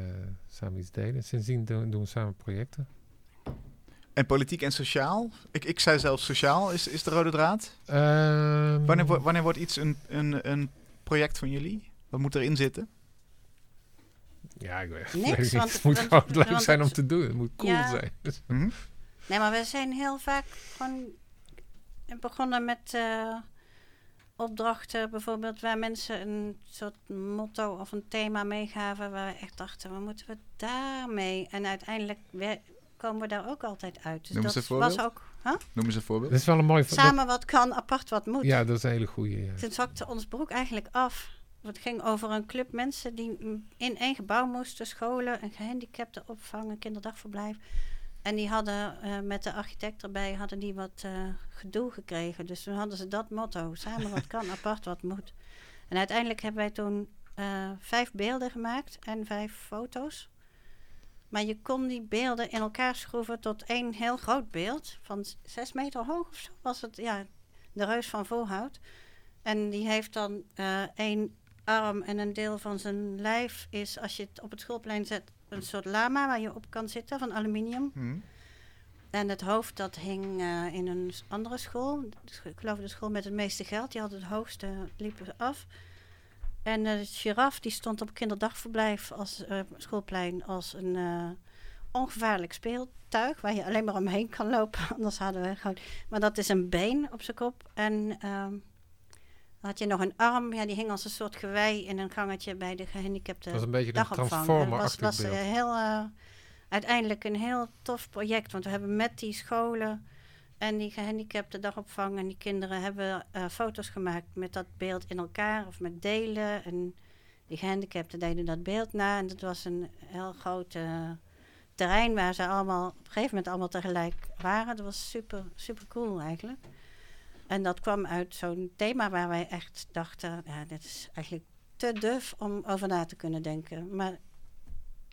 samen iets deden. Sindsdien doen, doen we samen projecten. En politiek en sociaal? Ik, ik zei zelfs sociaal is, is de rode draad. Ehm, Wanneer, wanneer wordt iets een, een, een project van jullie? Wat moet erin zitten? Ja, ik weet, Niks, weet niet. want- het moet want- gewoon leuk want zijn om te doen. Het moet cool Ja. zijn. Mhm. Nee, maar we zijn heel vaak gewoon begonnen met eh, opdrachten, bijvoorbeeld waar mensen een soort motto of een thema meegaven, waar we echt dachten, wat moeten we daarmee? En uiteindelijk we- komen we daar ook altijd uit. Dus Noem dat een voorbeeld. was ook huh? Noem eens een voorbeeld. Dat is wel een mooi... dat- samen wat kan, apart wat moet. ja, dat is een hele goede. Ja. Toen zakte ons broek eigenlijk af. Het ging over een club mensen die in één gebouw moesten, scholen, een gehandicapte opvang, een kinderdagverblijf. En die hadden eh, met de architect erbij hadden die wat eh, gedoe gekregen. Dus toen hadden ze dat motto: samen wat kan, apart wat moet. En uiteindelijk hebben wij toen eh, vijf beelden gemaakt en vijf foto's. Maar je kon die beelden in elkaar schroeven tot één heel groot beeld van zes meter hoog of zo was het. Ja, de reus van Volhout. En die heeft dan één arm en een deel van zijn lijf is, als je het op het schoolplein zet, een soort lama waar je op kan zitten van aluminium. Mhm. En het hoofd dat hing eh, in een andere school. Ik geloof de school met het meeste geld. Die had het hoogste, liep af. En de giraf die stond op kinderdagverblijf als eh, schoolplein als een eh, ongevaarlijk speeltuig. Waar je alleen maar omheen kan lopen. Anders hadden we gewoon... Maar dat is een been op zijn kop. En ehm, had je nog een arm. Ja, die hing als een soort gewei in een gangetje bij de gehandicapte Dat was een beetje een transformer Het was, was eh, heel, eh, uiteindelijk een heel tof project. Want we hebben met die scholen en die gehandicapte dagopvang en die kinderen hebben eh, foto's gemaakt met dat beeld in elkaar of met delen. En die gehandicapten deden dat beeld na. En dat was een heel groot terrein waar ze allemaal op een gegeven moment allemaal tegelijk waren. Dat was super, super cool eigenlijk. En dat kwam uit zo'n thema waar wij echt dachten, ja, dit is eigenlijk te duf om over na te kunnen denken. Maar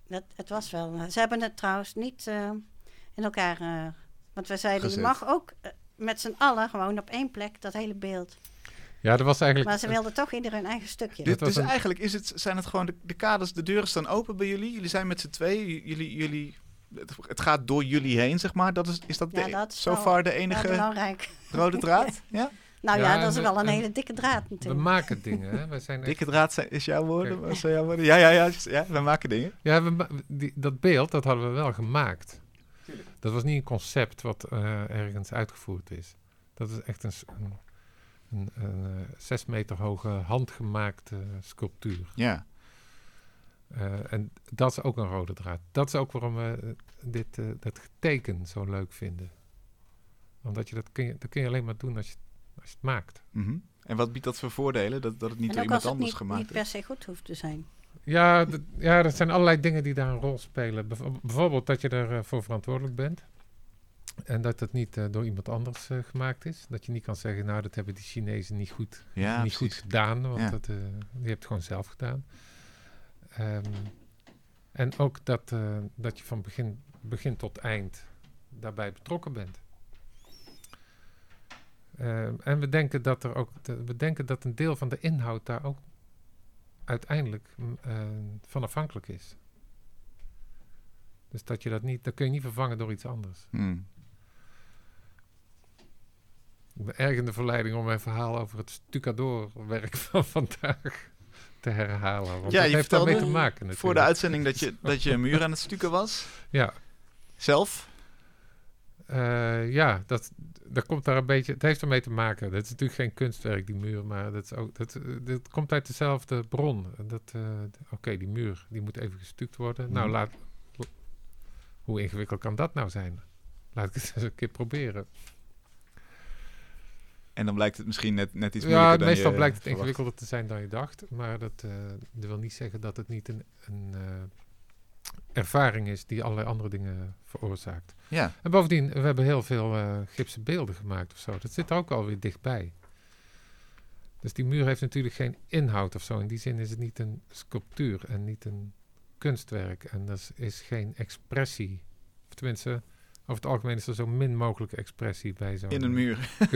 dat, het was wel. Ze hebben het trouwens niet eh, in elkaar. eh, want we zeiden, Gezet. je mag ook eh, met z'n allen gewoon op één plek dat hele beeld. Ja, dat was eigenlijk... Maar ze wilden toch ieder hun eigen stukje. Dit, was dus een- eigenlijk is het, zijn het gewoon de, de kaders, de deuren staan open bij jullie. Jullie zijn met z'n tweeën. J- Jullie, jullie, het, het gaat door jullie heen, zeg maar. Dat is, is dat, Ja, de, dat is so wel- far de enige belangrijk. rode draad? Ja? Nou Ja, dat is we- wel een en hele dikke draad We natuurlijk. maken dingen, hè. Wij zijn echt- Dikke draad zijn, is jouw woorden? Zijn jouw woorden? Ja, ja, ja, ja, we maken dingen. Ja, we, die, dat beeld, dat hadden we wel gemaakt. Dat was niet een concept wat eh, ergens uitgevoerd is. Dat is echt een, een, een, een, eh, zes meter hoge handgemaakte sculptuur. Ja. Eh, en dat is ook een rode draad. Dat is ook waarom we eh, dit, eh, dat teken zo leuk vinden. Omdat je dat kun je, dat kun je alleen maar doen als je, als je het maakt. Mhm. En wat biedt dat voor voordelen? Dat, dat het niet en door iemand anders niet, gemaakt niet is? per se goed hoeft te zijn. Ja, ja, er zijn allerlei dingen die daar een rol spelen. Bijv- bijvoorbeeld dat je ervoor voor verantwoordelijk bent. En dat het niet eh, door iemand anders gemaakt is. Dat je niet kan zeggen, nou, dat hebben die Chinezen niet goed, Ja, niet goed gedaan. Want Ja. dat, eh, die hebt het gewoon zelf gedaan. Ehm, en ook dat, eh, dat je van begin, begin tot eind daarbij betrokken bent. Ehm, en we denken dat er ook, de- we denken dat een deel van de inhoud daar ook uiteindelijk mm, eh, van afhankelijk is. Dus dat je dat niet, dat kun je niet vervangen door iets anders. Ik ben erg in de verleiding om mijn verhaal over het stucadoorwerk van vandaag te herhalen. Want Ja, dat je heeft daarmee te maken natuurlijk. Voor de uitzending dat je, dat je een muur aan het stukken was. Ja, Zelf? eh, ja dat, dat komt daar een beetje. Het heeft ermee te maken. Dat is natuurlijk geen kunstwerk, die muur, maar dat, is ook, dat, dat komt uit dezelfde bron. Dat, eh, Oké, die muur die moet even gestuukt worden. Nou, Mhm. laat, hoe ingewikkeld kan dat nou zijn? laat ik het eens een keer proberen. En dan blijkt het misschien net, net iets Ja, moeilijker dan meestal je blijkt het verwacht. ingewikkelder te zijn dan je dacht. Maar dat, eh, dat wil niet zeggen dat het niet een, een eh, ervaring is die allerlei andere dingen veroorzaakt. Ja, En bovendien, we hebben heel veel eh gipsen beelden gemaakt of zo. Dat zit er ook alweer dichtbij. Dus die muur heeft natuurlijk geen inhoud of zo. In die zin is het niet een sculptuur en niet een kunstwerk. En dat is, is geen expressie. Of tenminste, over het algemeen is er zo min mogelijk expressie bij zo'n in een muur.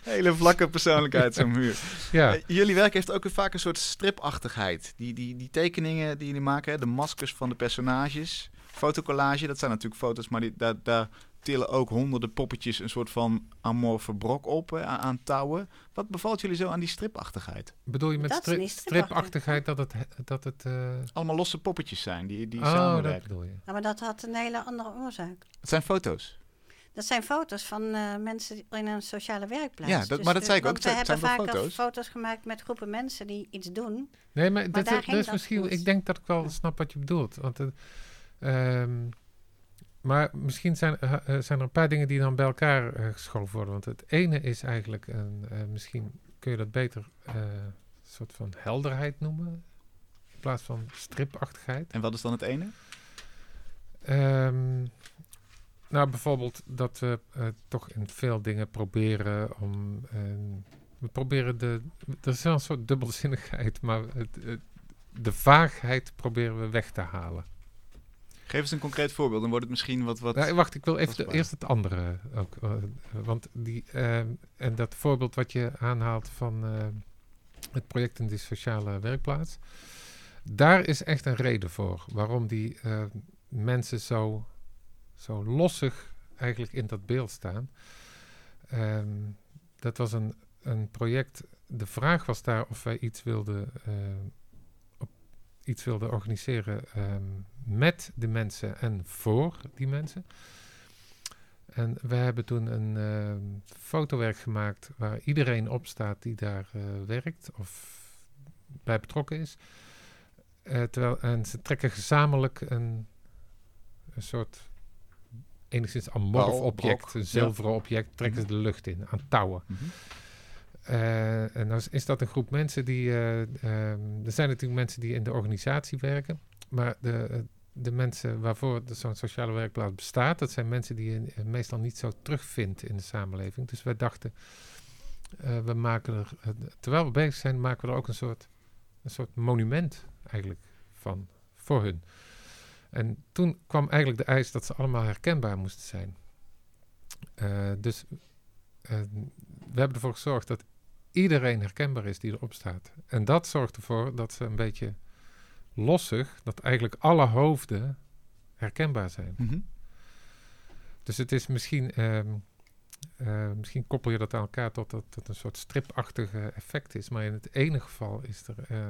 Hele vlakke persoonlijkheid, zo'n muur. Ja, Eh, jullie werk heeft ook vaak een soort stripachtigheid. Die, die, die tekeningen die jullie maken, de maskers van de personages, fotocollage, dat zijn natuurlijk foto's, maar die, daar, daar tillen ook honderden poppetjes een soort van amorfe brok op hè, aan, touwen. Wat bevalt jullie zo aan die stripachtigheid? bedoel je met Dat stri- stripachtigheid dat het... he- Dat het eh, Allemaal losse poppetjes zijn die, die oh, dat samenwerken. bedoel je. Ja, maar dat had een hele andere oorzaak. Het zijn foto's. Dat zijn foto's van eh, mensen in een sociale werkplaats. Ja, dat- maar dat de- zei ik ook, want we zijn- hebben wel foto's. foto's. gemaakt met groepen mensen die iets doen. Nee, maar, dat, daar dat ging is misschien... Ik denk dat ik wel snap wat je bedoelt. Want, het, ehm, maar misschien zijn, eh, eh, zijn er een paar dingen die dan bij elkaar eh, geschoven worden. Want het ene is eigenlijk... Een, misschien kun je dat beter een soort van helderheid noemen. In plaats van stripachtigheid. En wat is dan het ene? Ehm, nou, bijvoorbeeld dat we toch in veel dingen proberen om. we proberen de. Er is wel een soort dubbelzinnigheid, maar het, het- de vaagheid proberen we weg te halen. Geef eens een concreet voorbeeld, dan wordt het misschien wat... wat... Nou, wacht, ik wil even de- eerst het andere ook. eh, want die. ehm, en dat voorbeeld wat je aanhaalt van eh, het project in die sociale werkplaats. Daar is echt een reden voor waarom die eh, mensen zo, zo lossig eigenlijk in dat beeld staan. Ehm, dat was een, een project. De vraag was daar of wij iets wilden, eh, op, iets wilden organiseren ehm, met de mensen en voor die mensen. En we hebben toen een ehm, fotowerk gemaakt waar iedereen op staat die daar eh, werkt of bij betrokken is. Eh, terwijl, en ze trekken gezamenlijk een, een soort enigszins amorf object, een zilveren object, trekken ze de lucht in aan touwen. Mhm. Eh, en dan is, dat een groep mensen die. eh, ehm, er zijn natuurlijk mensen die in de organisatie werken. Maar de, de mensen waarvoor zo'n sociale werkplaats bestaat, dat zijn mensen die je eh, meestal niet zo terugvindt in de samenleving. Dus wij dachten, eh, we maken er, eh, terwijl we bezig zijn, maken we er ook een soort, een soort monument eigenlijk van voor hun. En toen kwam eigenlijk de eis dat ze allemaal herkenbaar moesten zijn. Dus we hebben ervoor gezorgd dat iedereen herkenbaar is die erop staat. En dat zorgt ervoor dat ze een beetje lossig, dat eigenlijk alle hoofden herkenbaar zijn. Mhm. Dus het is misschien, ehm, eh, misschien koppel je dat aan elkaar tot dat het een soort stripachtige effect is. Maar in het ene geval is er eh,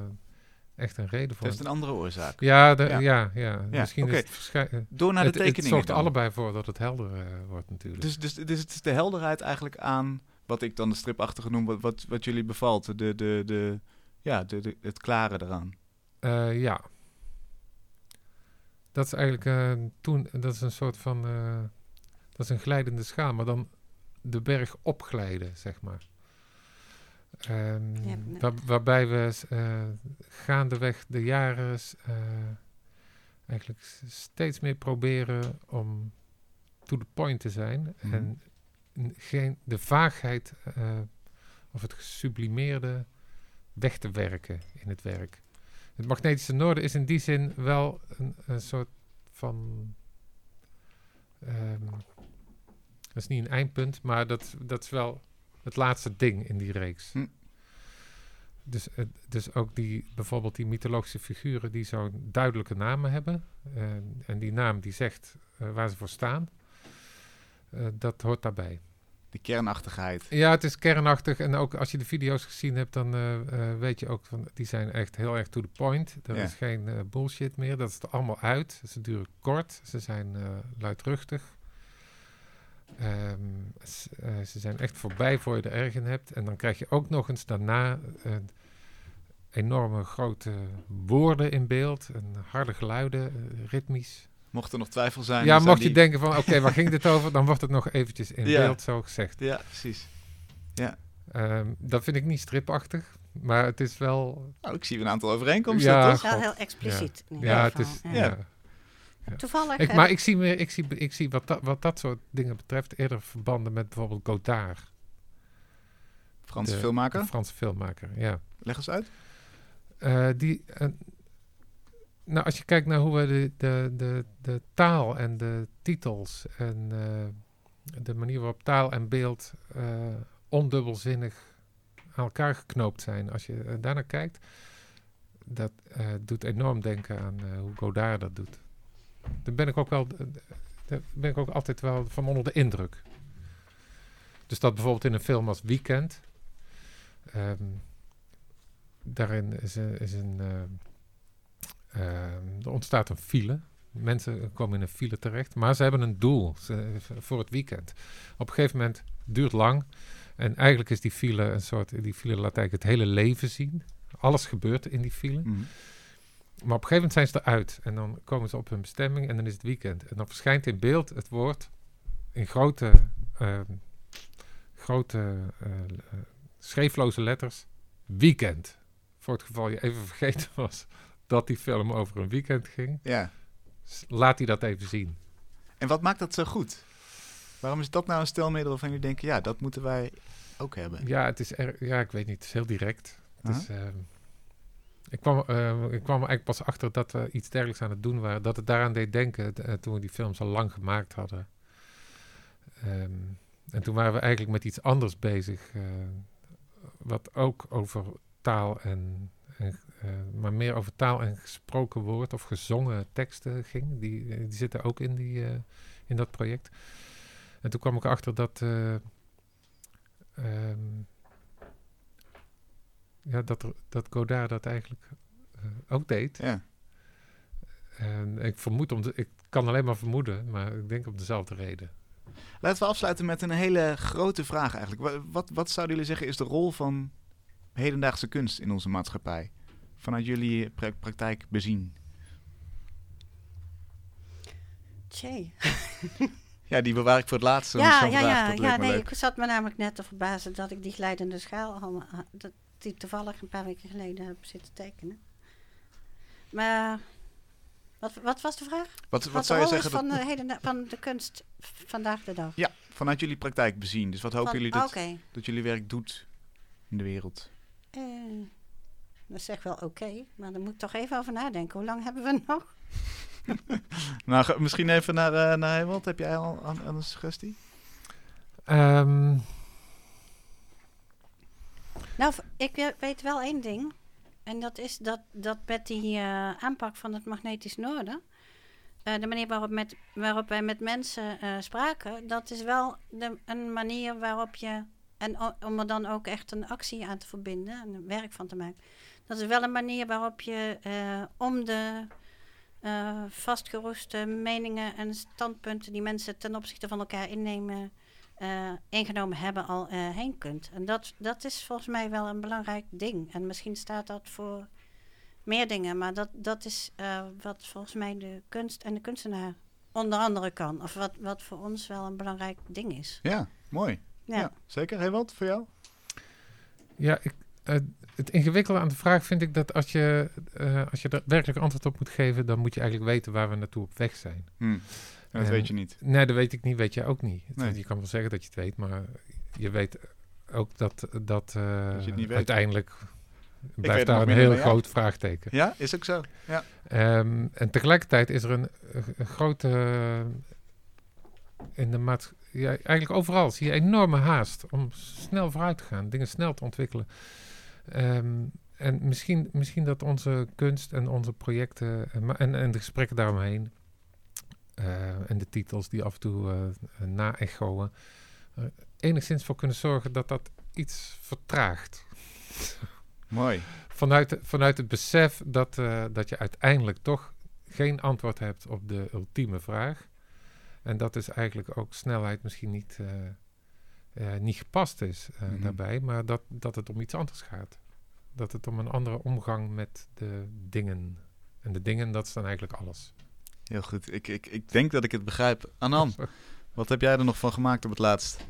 echt een reden voor. heeft een andere oorzaak. Ja, de- Ja. ja. Ja, Ja, misschien is het, verschij- eh, Door naar de het, het zorgt allebei voor dat het helder wordt natuurlijk. Dus, dus, dus het is de helderheid eigenlijk aan wat ik dan de stripachtige noem, wat, wat, wat jullie bevalt. De, de, de, ja, de, de, het klare eraan. Eh, ja. Dat is eigenlijk eh, toen, dat is een soort van, eh, dat is een glijdende schaal, maar dan de berg opglijden, zeg maar. Ehm, Ja, nee. waar- waarbij we eh, gaandeweg de jaren eh, eigenlijk steeds meer proberen om to the point te zijn Mhm. en geen, de vaagheid eh, of het gesublimeerde weg te werken in het werk. Het magnetische noorden is in die zin wel een, een soort van. ehm, dat is niet een eindpunt, maar dat, dat is wel het laatste ding in die reeks. Hm. Dus, dus ook die, bijvoorbeeld die mythologische figuren die zo'n duidelijke namen hebben. en- en die naam die zegt eh, waar ze voor staan. eh, dat hoort daarbij. Die kernachtigheid. Ja, het is kernachtig. En ook als je de video's gezien hebt, dan eh, eh, weet je ook van die zijn echt heel erg to the point. Er Ja. is geen eh, bullshit meer. Dat is er allemaal uit. Ze duren kort. Ze zijn luidruchtig. Ehm, eh, ze zijn echt voorbij voor je er erg in hebt. En dan krijg je ook nog eens daarna enorme grote woorden in beeld. En harde geluiden, ritmisch. Mocht er nog twijfel zijn. ja, mocht je denken van, oké, waar ging dit over? Dan wordt het nog eventjes in Ja. beeld zo gezegd. Ja, precies. Ehm, dat vind ik niet stripachtig, maar het is wel... Nou, ik zie een aantal overeenkomsten, Ja. Toch? is wel heel expliciet. Ja, het is... Ja. Ja. Ja. Toevallig. Ik, maar ik- zie, meer, ik zie, ik zie wat, dat, wat dat soort dingen betreft eerder verbanden met bijvoorbeeld Godard. Franse de- filmmaker. De Franse filmmaker, ja. Leg eens uit. Eh, die, eh, nou, als je kijkt naar hoe we de, de, de, de taal en de titels en eh, de manier waarop taal en beeld eh, ondubbelzinnig aan elkaar geknoopt zijn, als je eh, daarnaar kijkt, dat doet enorm denken aan hoe Godard dat doet. Daar ben ik ook wel, daar ben ik ook altijd wel van onder de indruk. Dus dat bijvoorbeeld in een film als Weekend. ehm, daarin is. Is een er ontstaat een file. Mensen komen in een file terecht, maar ze hebben een doel ze- voor het weekend. Op een gegeven moment duurt lang. En eigenlijk is die file een soort. Die file laat eigenlijk het hele leven zien. Alles gebeurt in die file. Mhm. Maar op een gegeven moment zijn ze eruit. En dan komen ze op hun bestemming en dan is het weekend. En dan verschijnt in beeld het woord in grote, ehm, grote eh, eh, schreefloze letters. Weekend. Voor het geval je even vergeten was dat die film over een weekend ging. Ja. Laat hij dat even zien. En wat maakt dat zo goed? Waarom is dat nou een stelmiddel waarvan jullie denken, ja, dat moeten wij ook hebben? Ja, het is er, ja, ik weet niet. Het is heel direct. Het is, ehm, ik, kwam, eh, ik kwam eigenlijk pas achter dat we iets dergelijks aan het doen waren. Dat het daaraan deed denken eh, toen we die films al lang gemaakt hadden. Ehm, en toen waren we eigenlijk met iets anders bezig. eh, wat ook over taal en, en maar meer over taal en gesproken woord of gezongen teksten ging. Die, eh, die zitten ook in, die, eh, in dat project. En toen kwam ik achter dat. eh, ehm, ja, dat, dat Godard dat eigenlijk eh, ook deed. Ja. En ik vermoed om de, ik kan alleen maar vermoeden, maar ik denk om dezelfde reden. Laten we afsluiten met een hele grote vraag eigenlijk. Wa- Wat, wat zouden jullie zeggen is de rol van hedendaagse kunst in onze maatschappij? Vanuit jullie pra- praktijk bezien. Tjee. Ja, die bewaar ik voor het laatst. Ja, ja, vraag. ja, ja nee, leuk. ik zat me namelijk net te verbazen dat ik die glijdende schaal ha- dat die toevallig een paar weken geleden heb zitten tekenen. Maar wat, wat was de vraag? Wat, wat Wat zou je zeggen? van, dat- de heden, van de kunst vandaag de dag? Ja, vanuit jullie praktijk bezien. Dus wat hopen Van- jullie dat, dat jullie werk doet in de wereld? eh, dat zeg wel oké, maar daar moet ik toch even over nadenken. Hoe lang hebben we nog? Nou, misschien even naar, eh naar. Heb jij al aan, aan een suggestie? Ehm, Nou, ik eh, weet wel één ding. En dat is dat, dat met die eh, aanpak van het magnetisch noorden... eh, de manier waarop, met, waarop wij met mensen eh, spraken... dat is wel de, een manier waarop je... en om er dan ook echt een actie aan te verbinden... en een werk van te maken... dat is wel een manier waarop je eh, om de eh, vastgeroeste meningen en standpunten... die mensen ten opzichte van elkaar innemen eh, ingenomen hebben al eh, heen kunt. En dat, dat is volgens mij wel een belangrijk ding. En misschien staat dat voor meer dingen, maar dat, dat is eh, wat volgens mij de kunst en de kunstenaar onder andere kan. Of wat, wat voor ons wel een belangrijk ding is. Ja, mooi. Ja, Ja. zeker. Ewald, voor jou? ja, ik, het ingewikkelde aan de vraag vind ik dat als je, eh, als je er werkelijk antwoord op moet geven, dan moet je eigenlijk weten waar we naartoe op weg zijn. Hm. En dat En- weet je niet. Nee, dat weet ik niet, weet jij ook niet. Nee. Je kan wel zeggen dat je het weet, maar je weet ook dat, dat, eh, Dat je het niet weet. uiteindelijk blijft daar een heel groot vraagteken. Ja, is ook zo. Ja. Ehm, en tegelijkertijd is er een, een grote. in de ja, eigenlijk overal zie je enorme haast om snel vooruit te gaan, dingen snel te ontwikkelen. Ehm, en misschien, misschien dat onze kunst en onze projecten en, ma- en, en de gesprekken daaromheen eh, en de titels die af en toe eh na-echoen, enigszins voor kunnen zorgen dat dat iets vertraagt. Mooi. Vanuit, vanuit het besef dat, eh, dat je uiteindelijk toch geen antwoord hebt op de ultieme vraag. En dat is eigenlijk ook snelheid misschien niet, eh, eh, niet gepast is eh, Mhm. daarbij, maar dat, dat het om iets anders gaat. Dat het om een andere omgang met de dingen. En de dingen, dat is dan eigenlijk alles. Heel goed. Ik, ik, ik denk dat ik het begrijp. Anan, wat heb jij er nog van gemaakt op het laatst?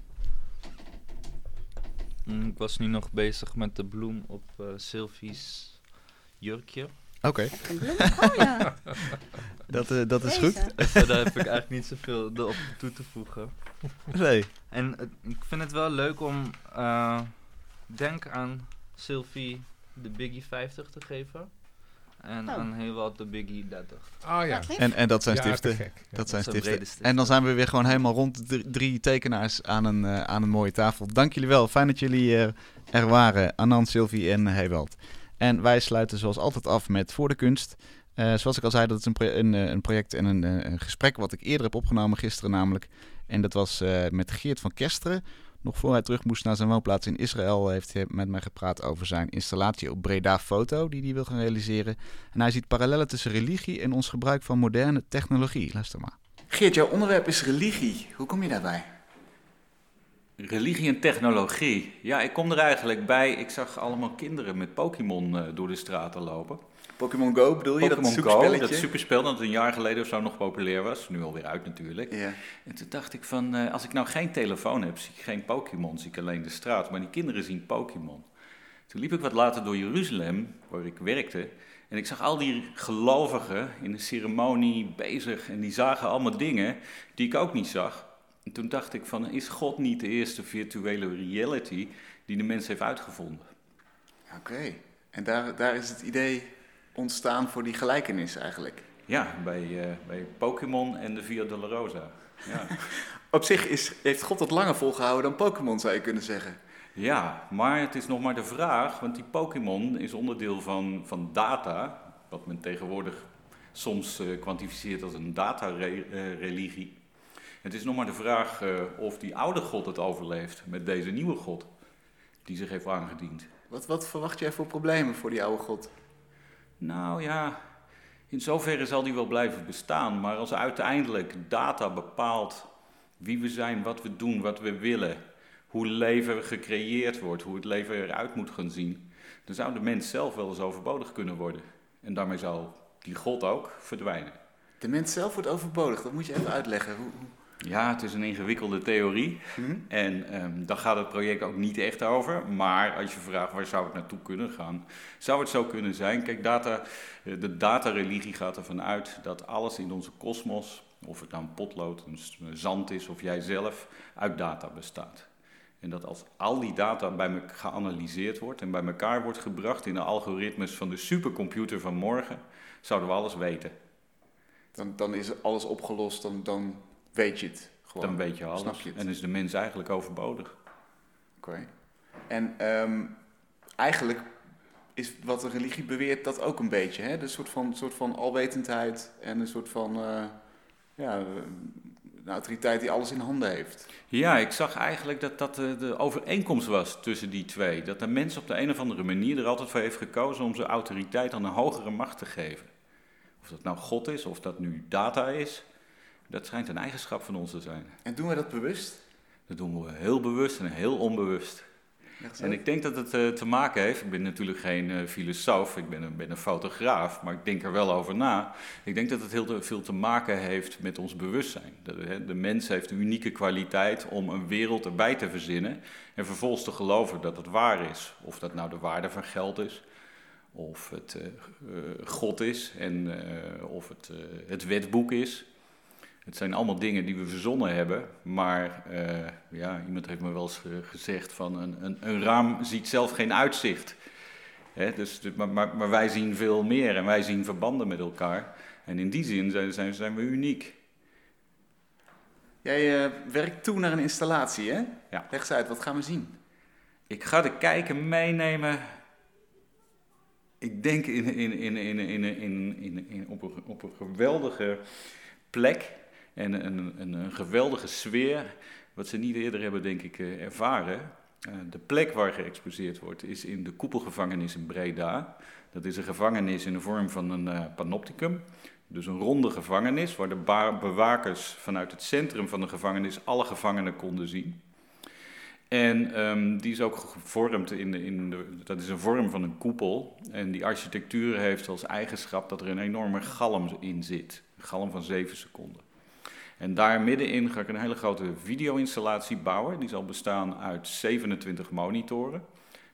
Mm, ik was nu nog bezig met de bloem op eh Sylvie's jurkje. Oké? Oh ja. dat, eh, dat is Deze. goed. Verder heb ik eigenlijk niet zoveel erop toe te voegen. Nee. En het- ik vind het wel leuk om, eh, denk aan Sylvie de Biggie 50 te geven. En Oh. aan heel wat de Biggie 30. Ah ja. En, en dat zijn Ja, stiften. Ja. Dat zijn zijn stiften. En dan zijn we weer gewoon helemaal rond drie, drie tekenaars aan een, eh, aan een mooie tafel. Dank jullie wel. Fijn dat jullie eh, er waren. Anand, Sylvie en Hewald. En wij sluiten zoals altijd af met Voor de Kunst. Eh, zoals ik al zei, dat is een, een, eh, een project en een, eh, een gesprek wat ik eerder heb opgenomen gisteren namelijk. En dat was met Geert van Kesteren. Nog voor hij terug moest naar zijn woonplaats in Israël, heeft hij met mij gepraat over zijn installatie op Breda Foto, die hij wil gaan realiseren. En hij ziet parallellen tussen religie en ons gebruik van moderne technologie. Luister maar. Geert, jouw onderwerp is religie. Hoe kom je daarbij? Religie en technologie. Ja, ik kom er eigenlijk bij. Ik zag allemaal kinderen met Pokémon eh, door de straten lopen. Pokémon Go bedoel je? Dat Go, zoekspelletje? dat superspel dat een jaar geleden of zo nog populair was. Nu alweer uit natuurlijk. En toen dacht ik van, eh, als ik nou geen telefoon heb, zie ik geen Pokémon, zie ik alleen de straat. Maar die kinderen zien Pokémon. Toen liep ik wat later door Jeruzalem, waar ik werkte. En ik zag al die gelovigen in de ceremonie bezig. En die zagen allemaal dingen die ik ook niet zag. En toen dacht ik van, is God niet de eerste virtuele reality die de mens heeft uitgevonden? Oké. En daar, daar is het idee ontstaan voor die gelijkenis eigenlijk. Ja, bij, eh, bij Pokémon en de Via Dolorosa. Ja. Op zich is, heeft God het langer volgehouden dan Pokémon, zou je kunnen zeggen. Ja, maar het is nog maar de vraag, want die Pokémon is onderdeel van, van data, wat men tegenwoordig soms eh, kwantificeert als een datareligie. Het is nog maar de vraag eh, of die oude God het overleeft met deze nieuwe God die zich heeft aangediend. Wat, wat verwacht jij voor problemen voor die oude God? Nou ja, in zoverre zal die wel blijven bestaan, maar als uiteindelijk data bepaalt wie we zijn, wat we doen, wat we willen, hoe leven gecreëerd wordt, hoe het leven eruit moet gaan zien, dan zou de mens zelf wel eens overbodig kunnen worden. En daarmee zou die God ook verdwijnen. De mens zelf wordt overbodig, dat moet je even uitleggen. Hoe, hoe- Ja, het is een ingewikkelde theorie. Hm? En ehm, daar gaat het project ook niet echt over. Maar als je vraagt waar zou het naartoe kunnen gaan, zou het zo kunnen zijn. Kijk, data, eh, de datareligie gaat ervan uit dat alles in onze kosmos, of het nou een potlood, een zand is of jijzelf, uit data bestaat. En dat als al die data bij me geanalyseerd wordt en bij elkaar wordt gebracht in de algoritmes van de supercomputer van morgen, zouden we alles weten. Dan, dan is alles opgelost, dan, dan weet je het gewoon. Dan weet je alles. Snap je het? En is de mens eigenlijk overbodig. Oké. En ehm, eigenlijk is wat de religie beweert dat ook een beetje. Hè? De soort van, soort van alwetendheid en een soort van eh, ja, een autoriteit die alles in handen heeft. Ja, ik zag eigenlijk dat dat de, de overeenkomst was tussen die twee. Dat de mens op de een of andere manier er altijd voor heeft gekozen om zijn autoriteit aan een hogere macht te geven. Of dat nou God is, of dat nu data is, dat schijnt een eigenschap van ons te zijn. En doen we dat bewust? Dat doen we heel bewust en heel onbewust. En ik denk dat het eh, te maken heeft, ik ben natuurlijk geen eh, filosoof, ik ben een, ben een fotograaf, maar ik denk er wel over na. Ik denk dat het heel te- veel te maken heeft met ons bewustzijn. Hè, de mens heeft een unieke kwaliteit om een wereld erbij te verzinnen en vervolgens te geloven dat het waar is. Of dat nou de waarde van geld is, of het eh, God is, en, of het, het wetboek is. Het zijn allemaal dingen die we verzonnen hebben, maar eh, ja, iemand heeft me wel eens ge- gezegd van een, een, een raam ziet zelf geen uitzicht. Hè, dus, maar, maar, maar wij zien veel meer en wij zien verbanden met elkaar. En in die zin zijn, zijn, zijn we uniek. Jij eh, werkt toe naar een installatie, hè? Ja. Leg eens uit, wat gaan we zien? Ik ga de kijker meenemen. Ik denk in, in, in, in, in, in, in, in, op, een, op een geweldige plek en een, een, een geweldige sfeer, wat ze niet eerder hebben, denk ik, eh, ervaren. Eh, de plek waar geëxposeerd wordt is in de koepelgevangenis in Breda. Dat is een gevangenis in de vorm van een eh, panopticum. Dus een ronde gevangenis waar de bewakers vanuit het centrum van de gevangenis alle gevangenen konden zien. En ehm, die is ook gevormd in, de, in de, dat is een vorm van een koepel. En die architectuur heeft als eigenschap dat er een enorme galm in zit. Een galm van 7 seconden. En daar middenin ga ik een hele grote video-installatie bouwen. Die zal bestaan uit 27 monitoren.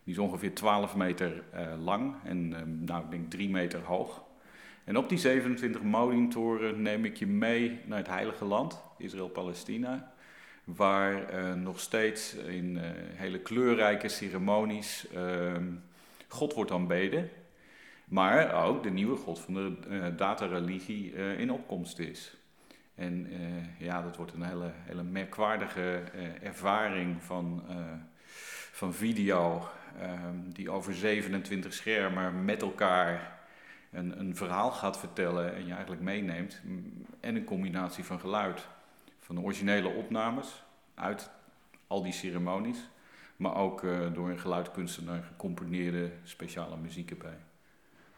Die is ongeveer 12 meter uh, lang en uh, nou, ik denk 3 meter hoog. En op die 27 monitoren neem ik je mee naar het Heilige Land, Israël-Palestina. Waar uh, nog steeds in hele kleurrijke ceremonies ehm, God wordt aanbeden. Maar ook de nieuwe God van de datareligie in opkomst is. En ja, dat wordt een hele, hele merkwaardige ervaring van, van video Ehm, die over 27 schermen met elkaar een, een, verhaal gaat vertellen en je eigenlijk meeneemt. En een combinatie van geluid. Van de originele opnames uit al die ceremonies. Maar ook door een geluidkunstenaar gecomponeerde speciale muziek erbij.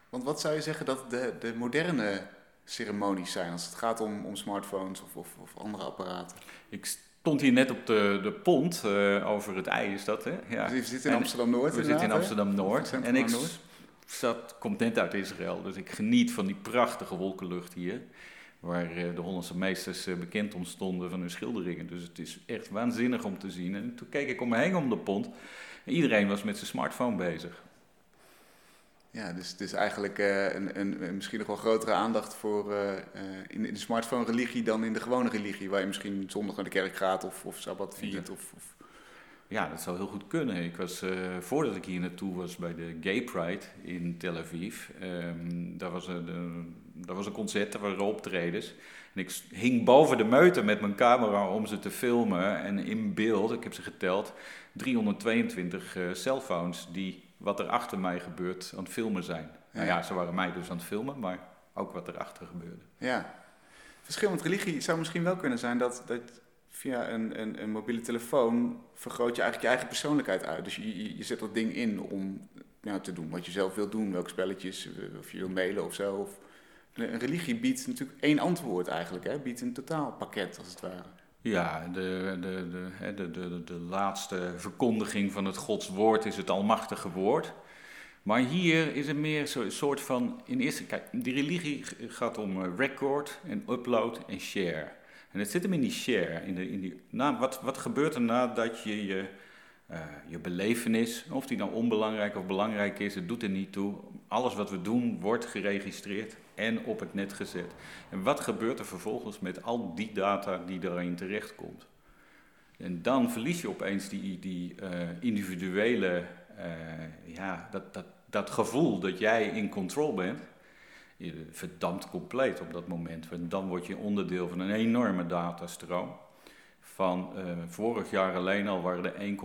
Want wat zou je zeggen dat de, de moderne ceremonies zijn als het gaat om, om smartphones of, of, of andere apparaten? Ik stond hier net op de, de pont uh, over het ei, is dat hè? Ja. Dus we zitten in Amsterdam-Noord We zitten in Amsterdam-Noord. En ik zat, komt net uit Israël, dus ik geniet van die prachtige wolkenlucht hier. Waar uh, de Hollandse meesters uh, bekend om stonden van hun schilderingen. Dus het is echt waanzinnig om te zien. En toen keek ik om me heen om de pont. En iedereen was met zijn smartphone bezig. Ja, dus, dus eigenlijk uh, een, een, misschien nog wel grotere aandacht voor uh, in, in, de smartphone-religie dan in de gewone religie, waar je misschien zondag naar de kerk gaat of, of sabbat viert. Of, of... Ja, dat zou heel goed kunnen. Ik was, uh, voordat ik hier naartoe was bij de Gay Pride in Tel Aviv, um, daar, was een, daar was een concert, daar waren optredens. En ik hing boven de meute met mijn camera om ze te filmen en in beeld, ik heb ze geteld, 322 cellphones die wat er achter mij gebeurt aan het filmen zijn. Nou ja, ze waren mij dus aan het filmen, maar ook wat er achter gebeurde. Ja. Verschil met religie zou misschien wel kunnen zijn dat, dat via een, een, een, mobiele telefoon vergroot je eigenlijk je eigen persoonlijkheid uit. Dus je, je zet dat ding in om nou, te doen wat je zelf wilt doen, welke spelletjes, eh, of je wil mailen of zo. Of, een religie biedt natuurlijk één antwoord eigenlijk, hè? biedt een totaalpakket als het ware. Ja, de, de, de, de, de, de laatste verkondiging van het Gods woord is het almachtige woord. Maar hier is het meer een soort van, in eerste, kijk, die religie gaat om eh, record en upload en share. En het zit hem in die share, in, de, in die, nou, wat, wat gebeurt er nadat je je, uh, je belevenis, of die nou onbelangrijk of belangrijk is, het doet er niet toe. Alles wat we doen wordt geregistreerd en op het net gezet. En wat gebeurt er vervolgens met al die data die daarin terechtkomt? En dan verlies je opeens die, die uh, individuele, uh, ja, dat, dat, dat gevoel dat jij in control bent. Je verdampt compleet op dat moment. En dan word je onderdeel van een enorme datastroom. Van uh, vorig jaar alleen al waren er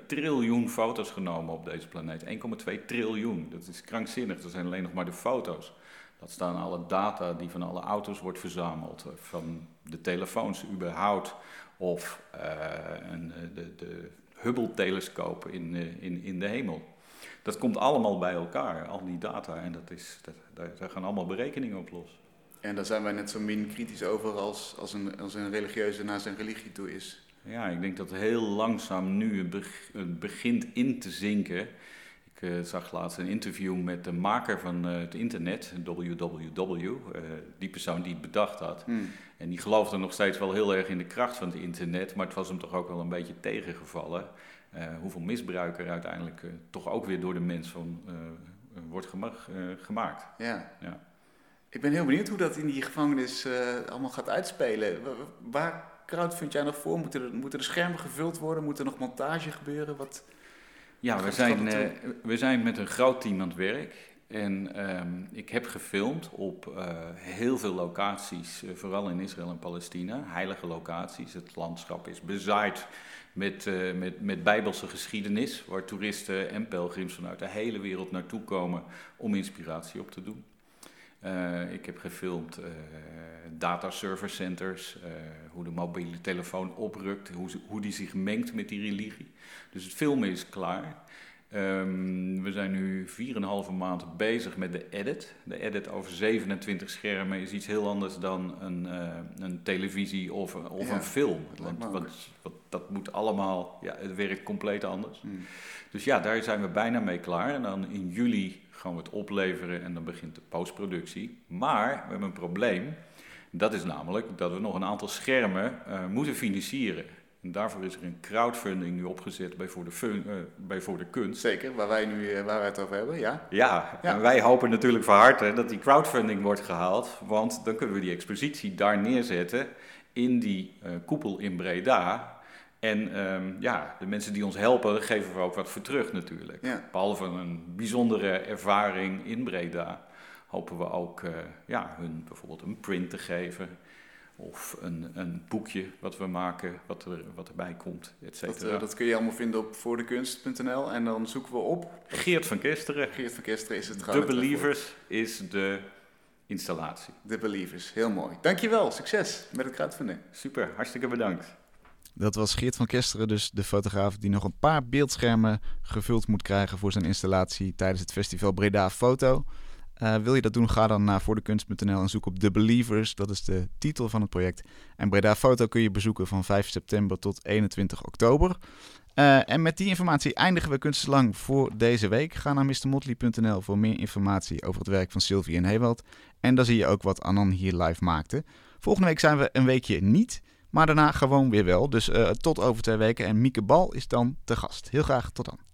1,2 triljoen foto's genomen op deze planeet. 1,2 triljoen, dat is krankzinnig. Dat zijn alleen nog maar de foto's. Dat staan alle data die van alle auto's wordt verzameld, eh, van de telefoons überhaupt, of uh, een, eh, de, de Hubble-telescoop in, in, in de hemel. Dat komt allemaal bij elkaar, al die data, en dat is, dat, daar gaan allemaal berekeningen op los. En daar zijn wij net zo min kritisch over als, als, een, als een religieuze naar zijn religie toe is. Ja, ik denk dat heel langzaam nu het begint in te zinken ik uh, zag laatst een interview met de maker van uh, het internet, WWW, uh, eh, die persoon die het bedacht had. Hmm. En die geloofde nog steeds wel heel erg in de kracht van het internet, maar het was hem toch ook wel een beetje tegengevallen. hoeveel misbruik er uiteindelijk toch ook weer door de mens van, wordt gema gemaakt. Ja. ja. Ik ben heel benieuwd hoe dat in die gevangenis allemaal gaat uitspelen. Waar crowdfund jij nog voor? Moeten er, moeten er schermen gevuld worden? Moet er nog montage gebeuren? Wat... Ja, we zijn, uh, we zijn met een groot team aan het werk. En um, ik heb gefilmd op uh, heel veel locaties, uh, vooral in Israël en Palestina, heilige locaties. Het landschap is bezaaid met, met, met bijbelse geschiedenis, waar toeristen en pelgrims vanuit de hele wereld naartoe komen om inspiratie op te doen. Ik heb gefilmd data server centers, hoe de mobiele telefoon oprukt, hoe, hoe die zich mengt met die religie. Dus het filmen is klaar. Ehm, we zijn nu 4,5 maand bezig met de edit. De edit over 27 schermen is iets heel anders dan een, eh, een televisie of, of Ja, een film. Want, want- want dat moet allemaal, ja, het werkt compleet anders. Hmm. Dus ja, daar zijn we bijna mee klaar. En dan in juli gaan we het opleveren en dan begint de postproductie. Maar we hebben een probleem. Dat is namelijk dat we nog een aantal schermen eh, moeten financieren. En daarvoor is er een crowdfunding nu opgezet bij Voor de, Fun- eh, bij voor de Kunst. Zeker, waar wij nu eh, waar wij het over hebben, ja. Ja, Ja. en wij hopen natuurlijk van harte dat die crowdfunding wordt gehaald. Want dan kunnen we die expositie daar neerzetten in die koepel in Breda. En ehm, ja, de mensen die ons helpen, geven we ook wat voor terug natuurlijk. Ja. Behalve een bijzondere ervaring in Breda, hopen we ook eh, ja, hun bijvoorbeeld een print te geven. Of een, een boekje wat we maken, wat, er, wat erbij komt, et Dat, eh, dat kun je allemaal vinden op voordekunst.nl en dan zoeken we op. Geert van Kesteren, Geert van Kesteren is het The Believers, is de installatie. The Believers, heel mooi. Dankjewel, succes met het crowdfunding. Super, hartstikke bedankt. Dat was Geert van Kesteren, dus de fotograaf die nog een paar beeldschermen gevuld moet krijgen voor zijn installatie tijdens het festival Breda Foto. Eh, wil je dat doen, ga dan naar voordekunst.nl en zoek op The Believers. Dat is de titel van het project. En Breda Foto kun je bezoeken van 5 september tot 21 oktober. Eh, en met die informatie eindigen we kunstenslang voor deze week. Ga naar mrmotley.nl voor meer informatie over het werk van Sylvie en Hewald. En daar zie je ook wat Anan hier live maakte. Volgende week zijn we een weekje niet, maar daarna gewoon weer wel. Dus eh, tot over twee weken. En Mieke Bal is dan te gast. Heel graag tot dan.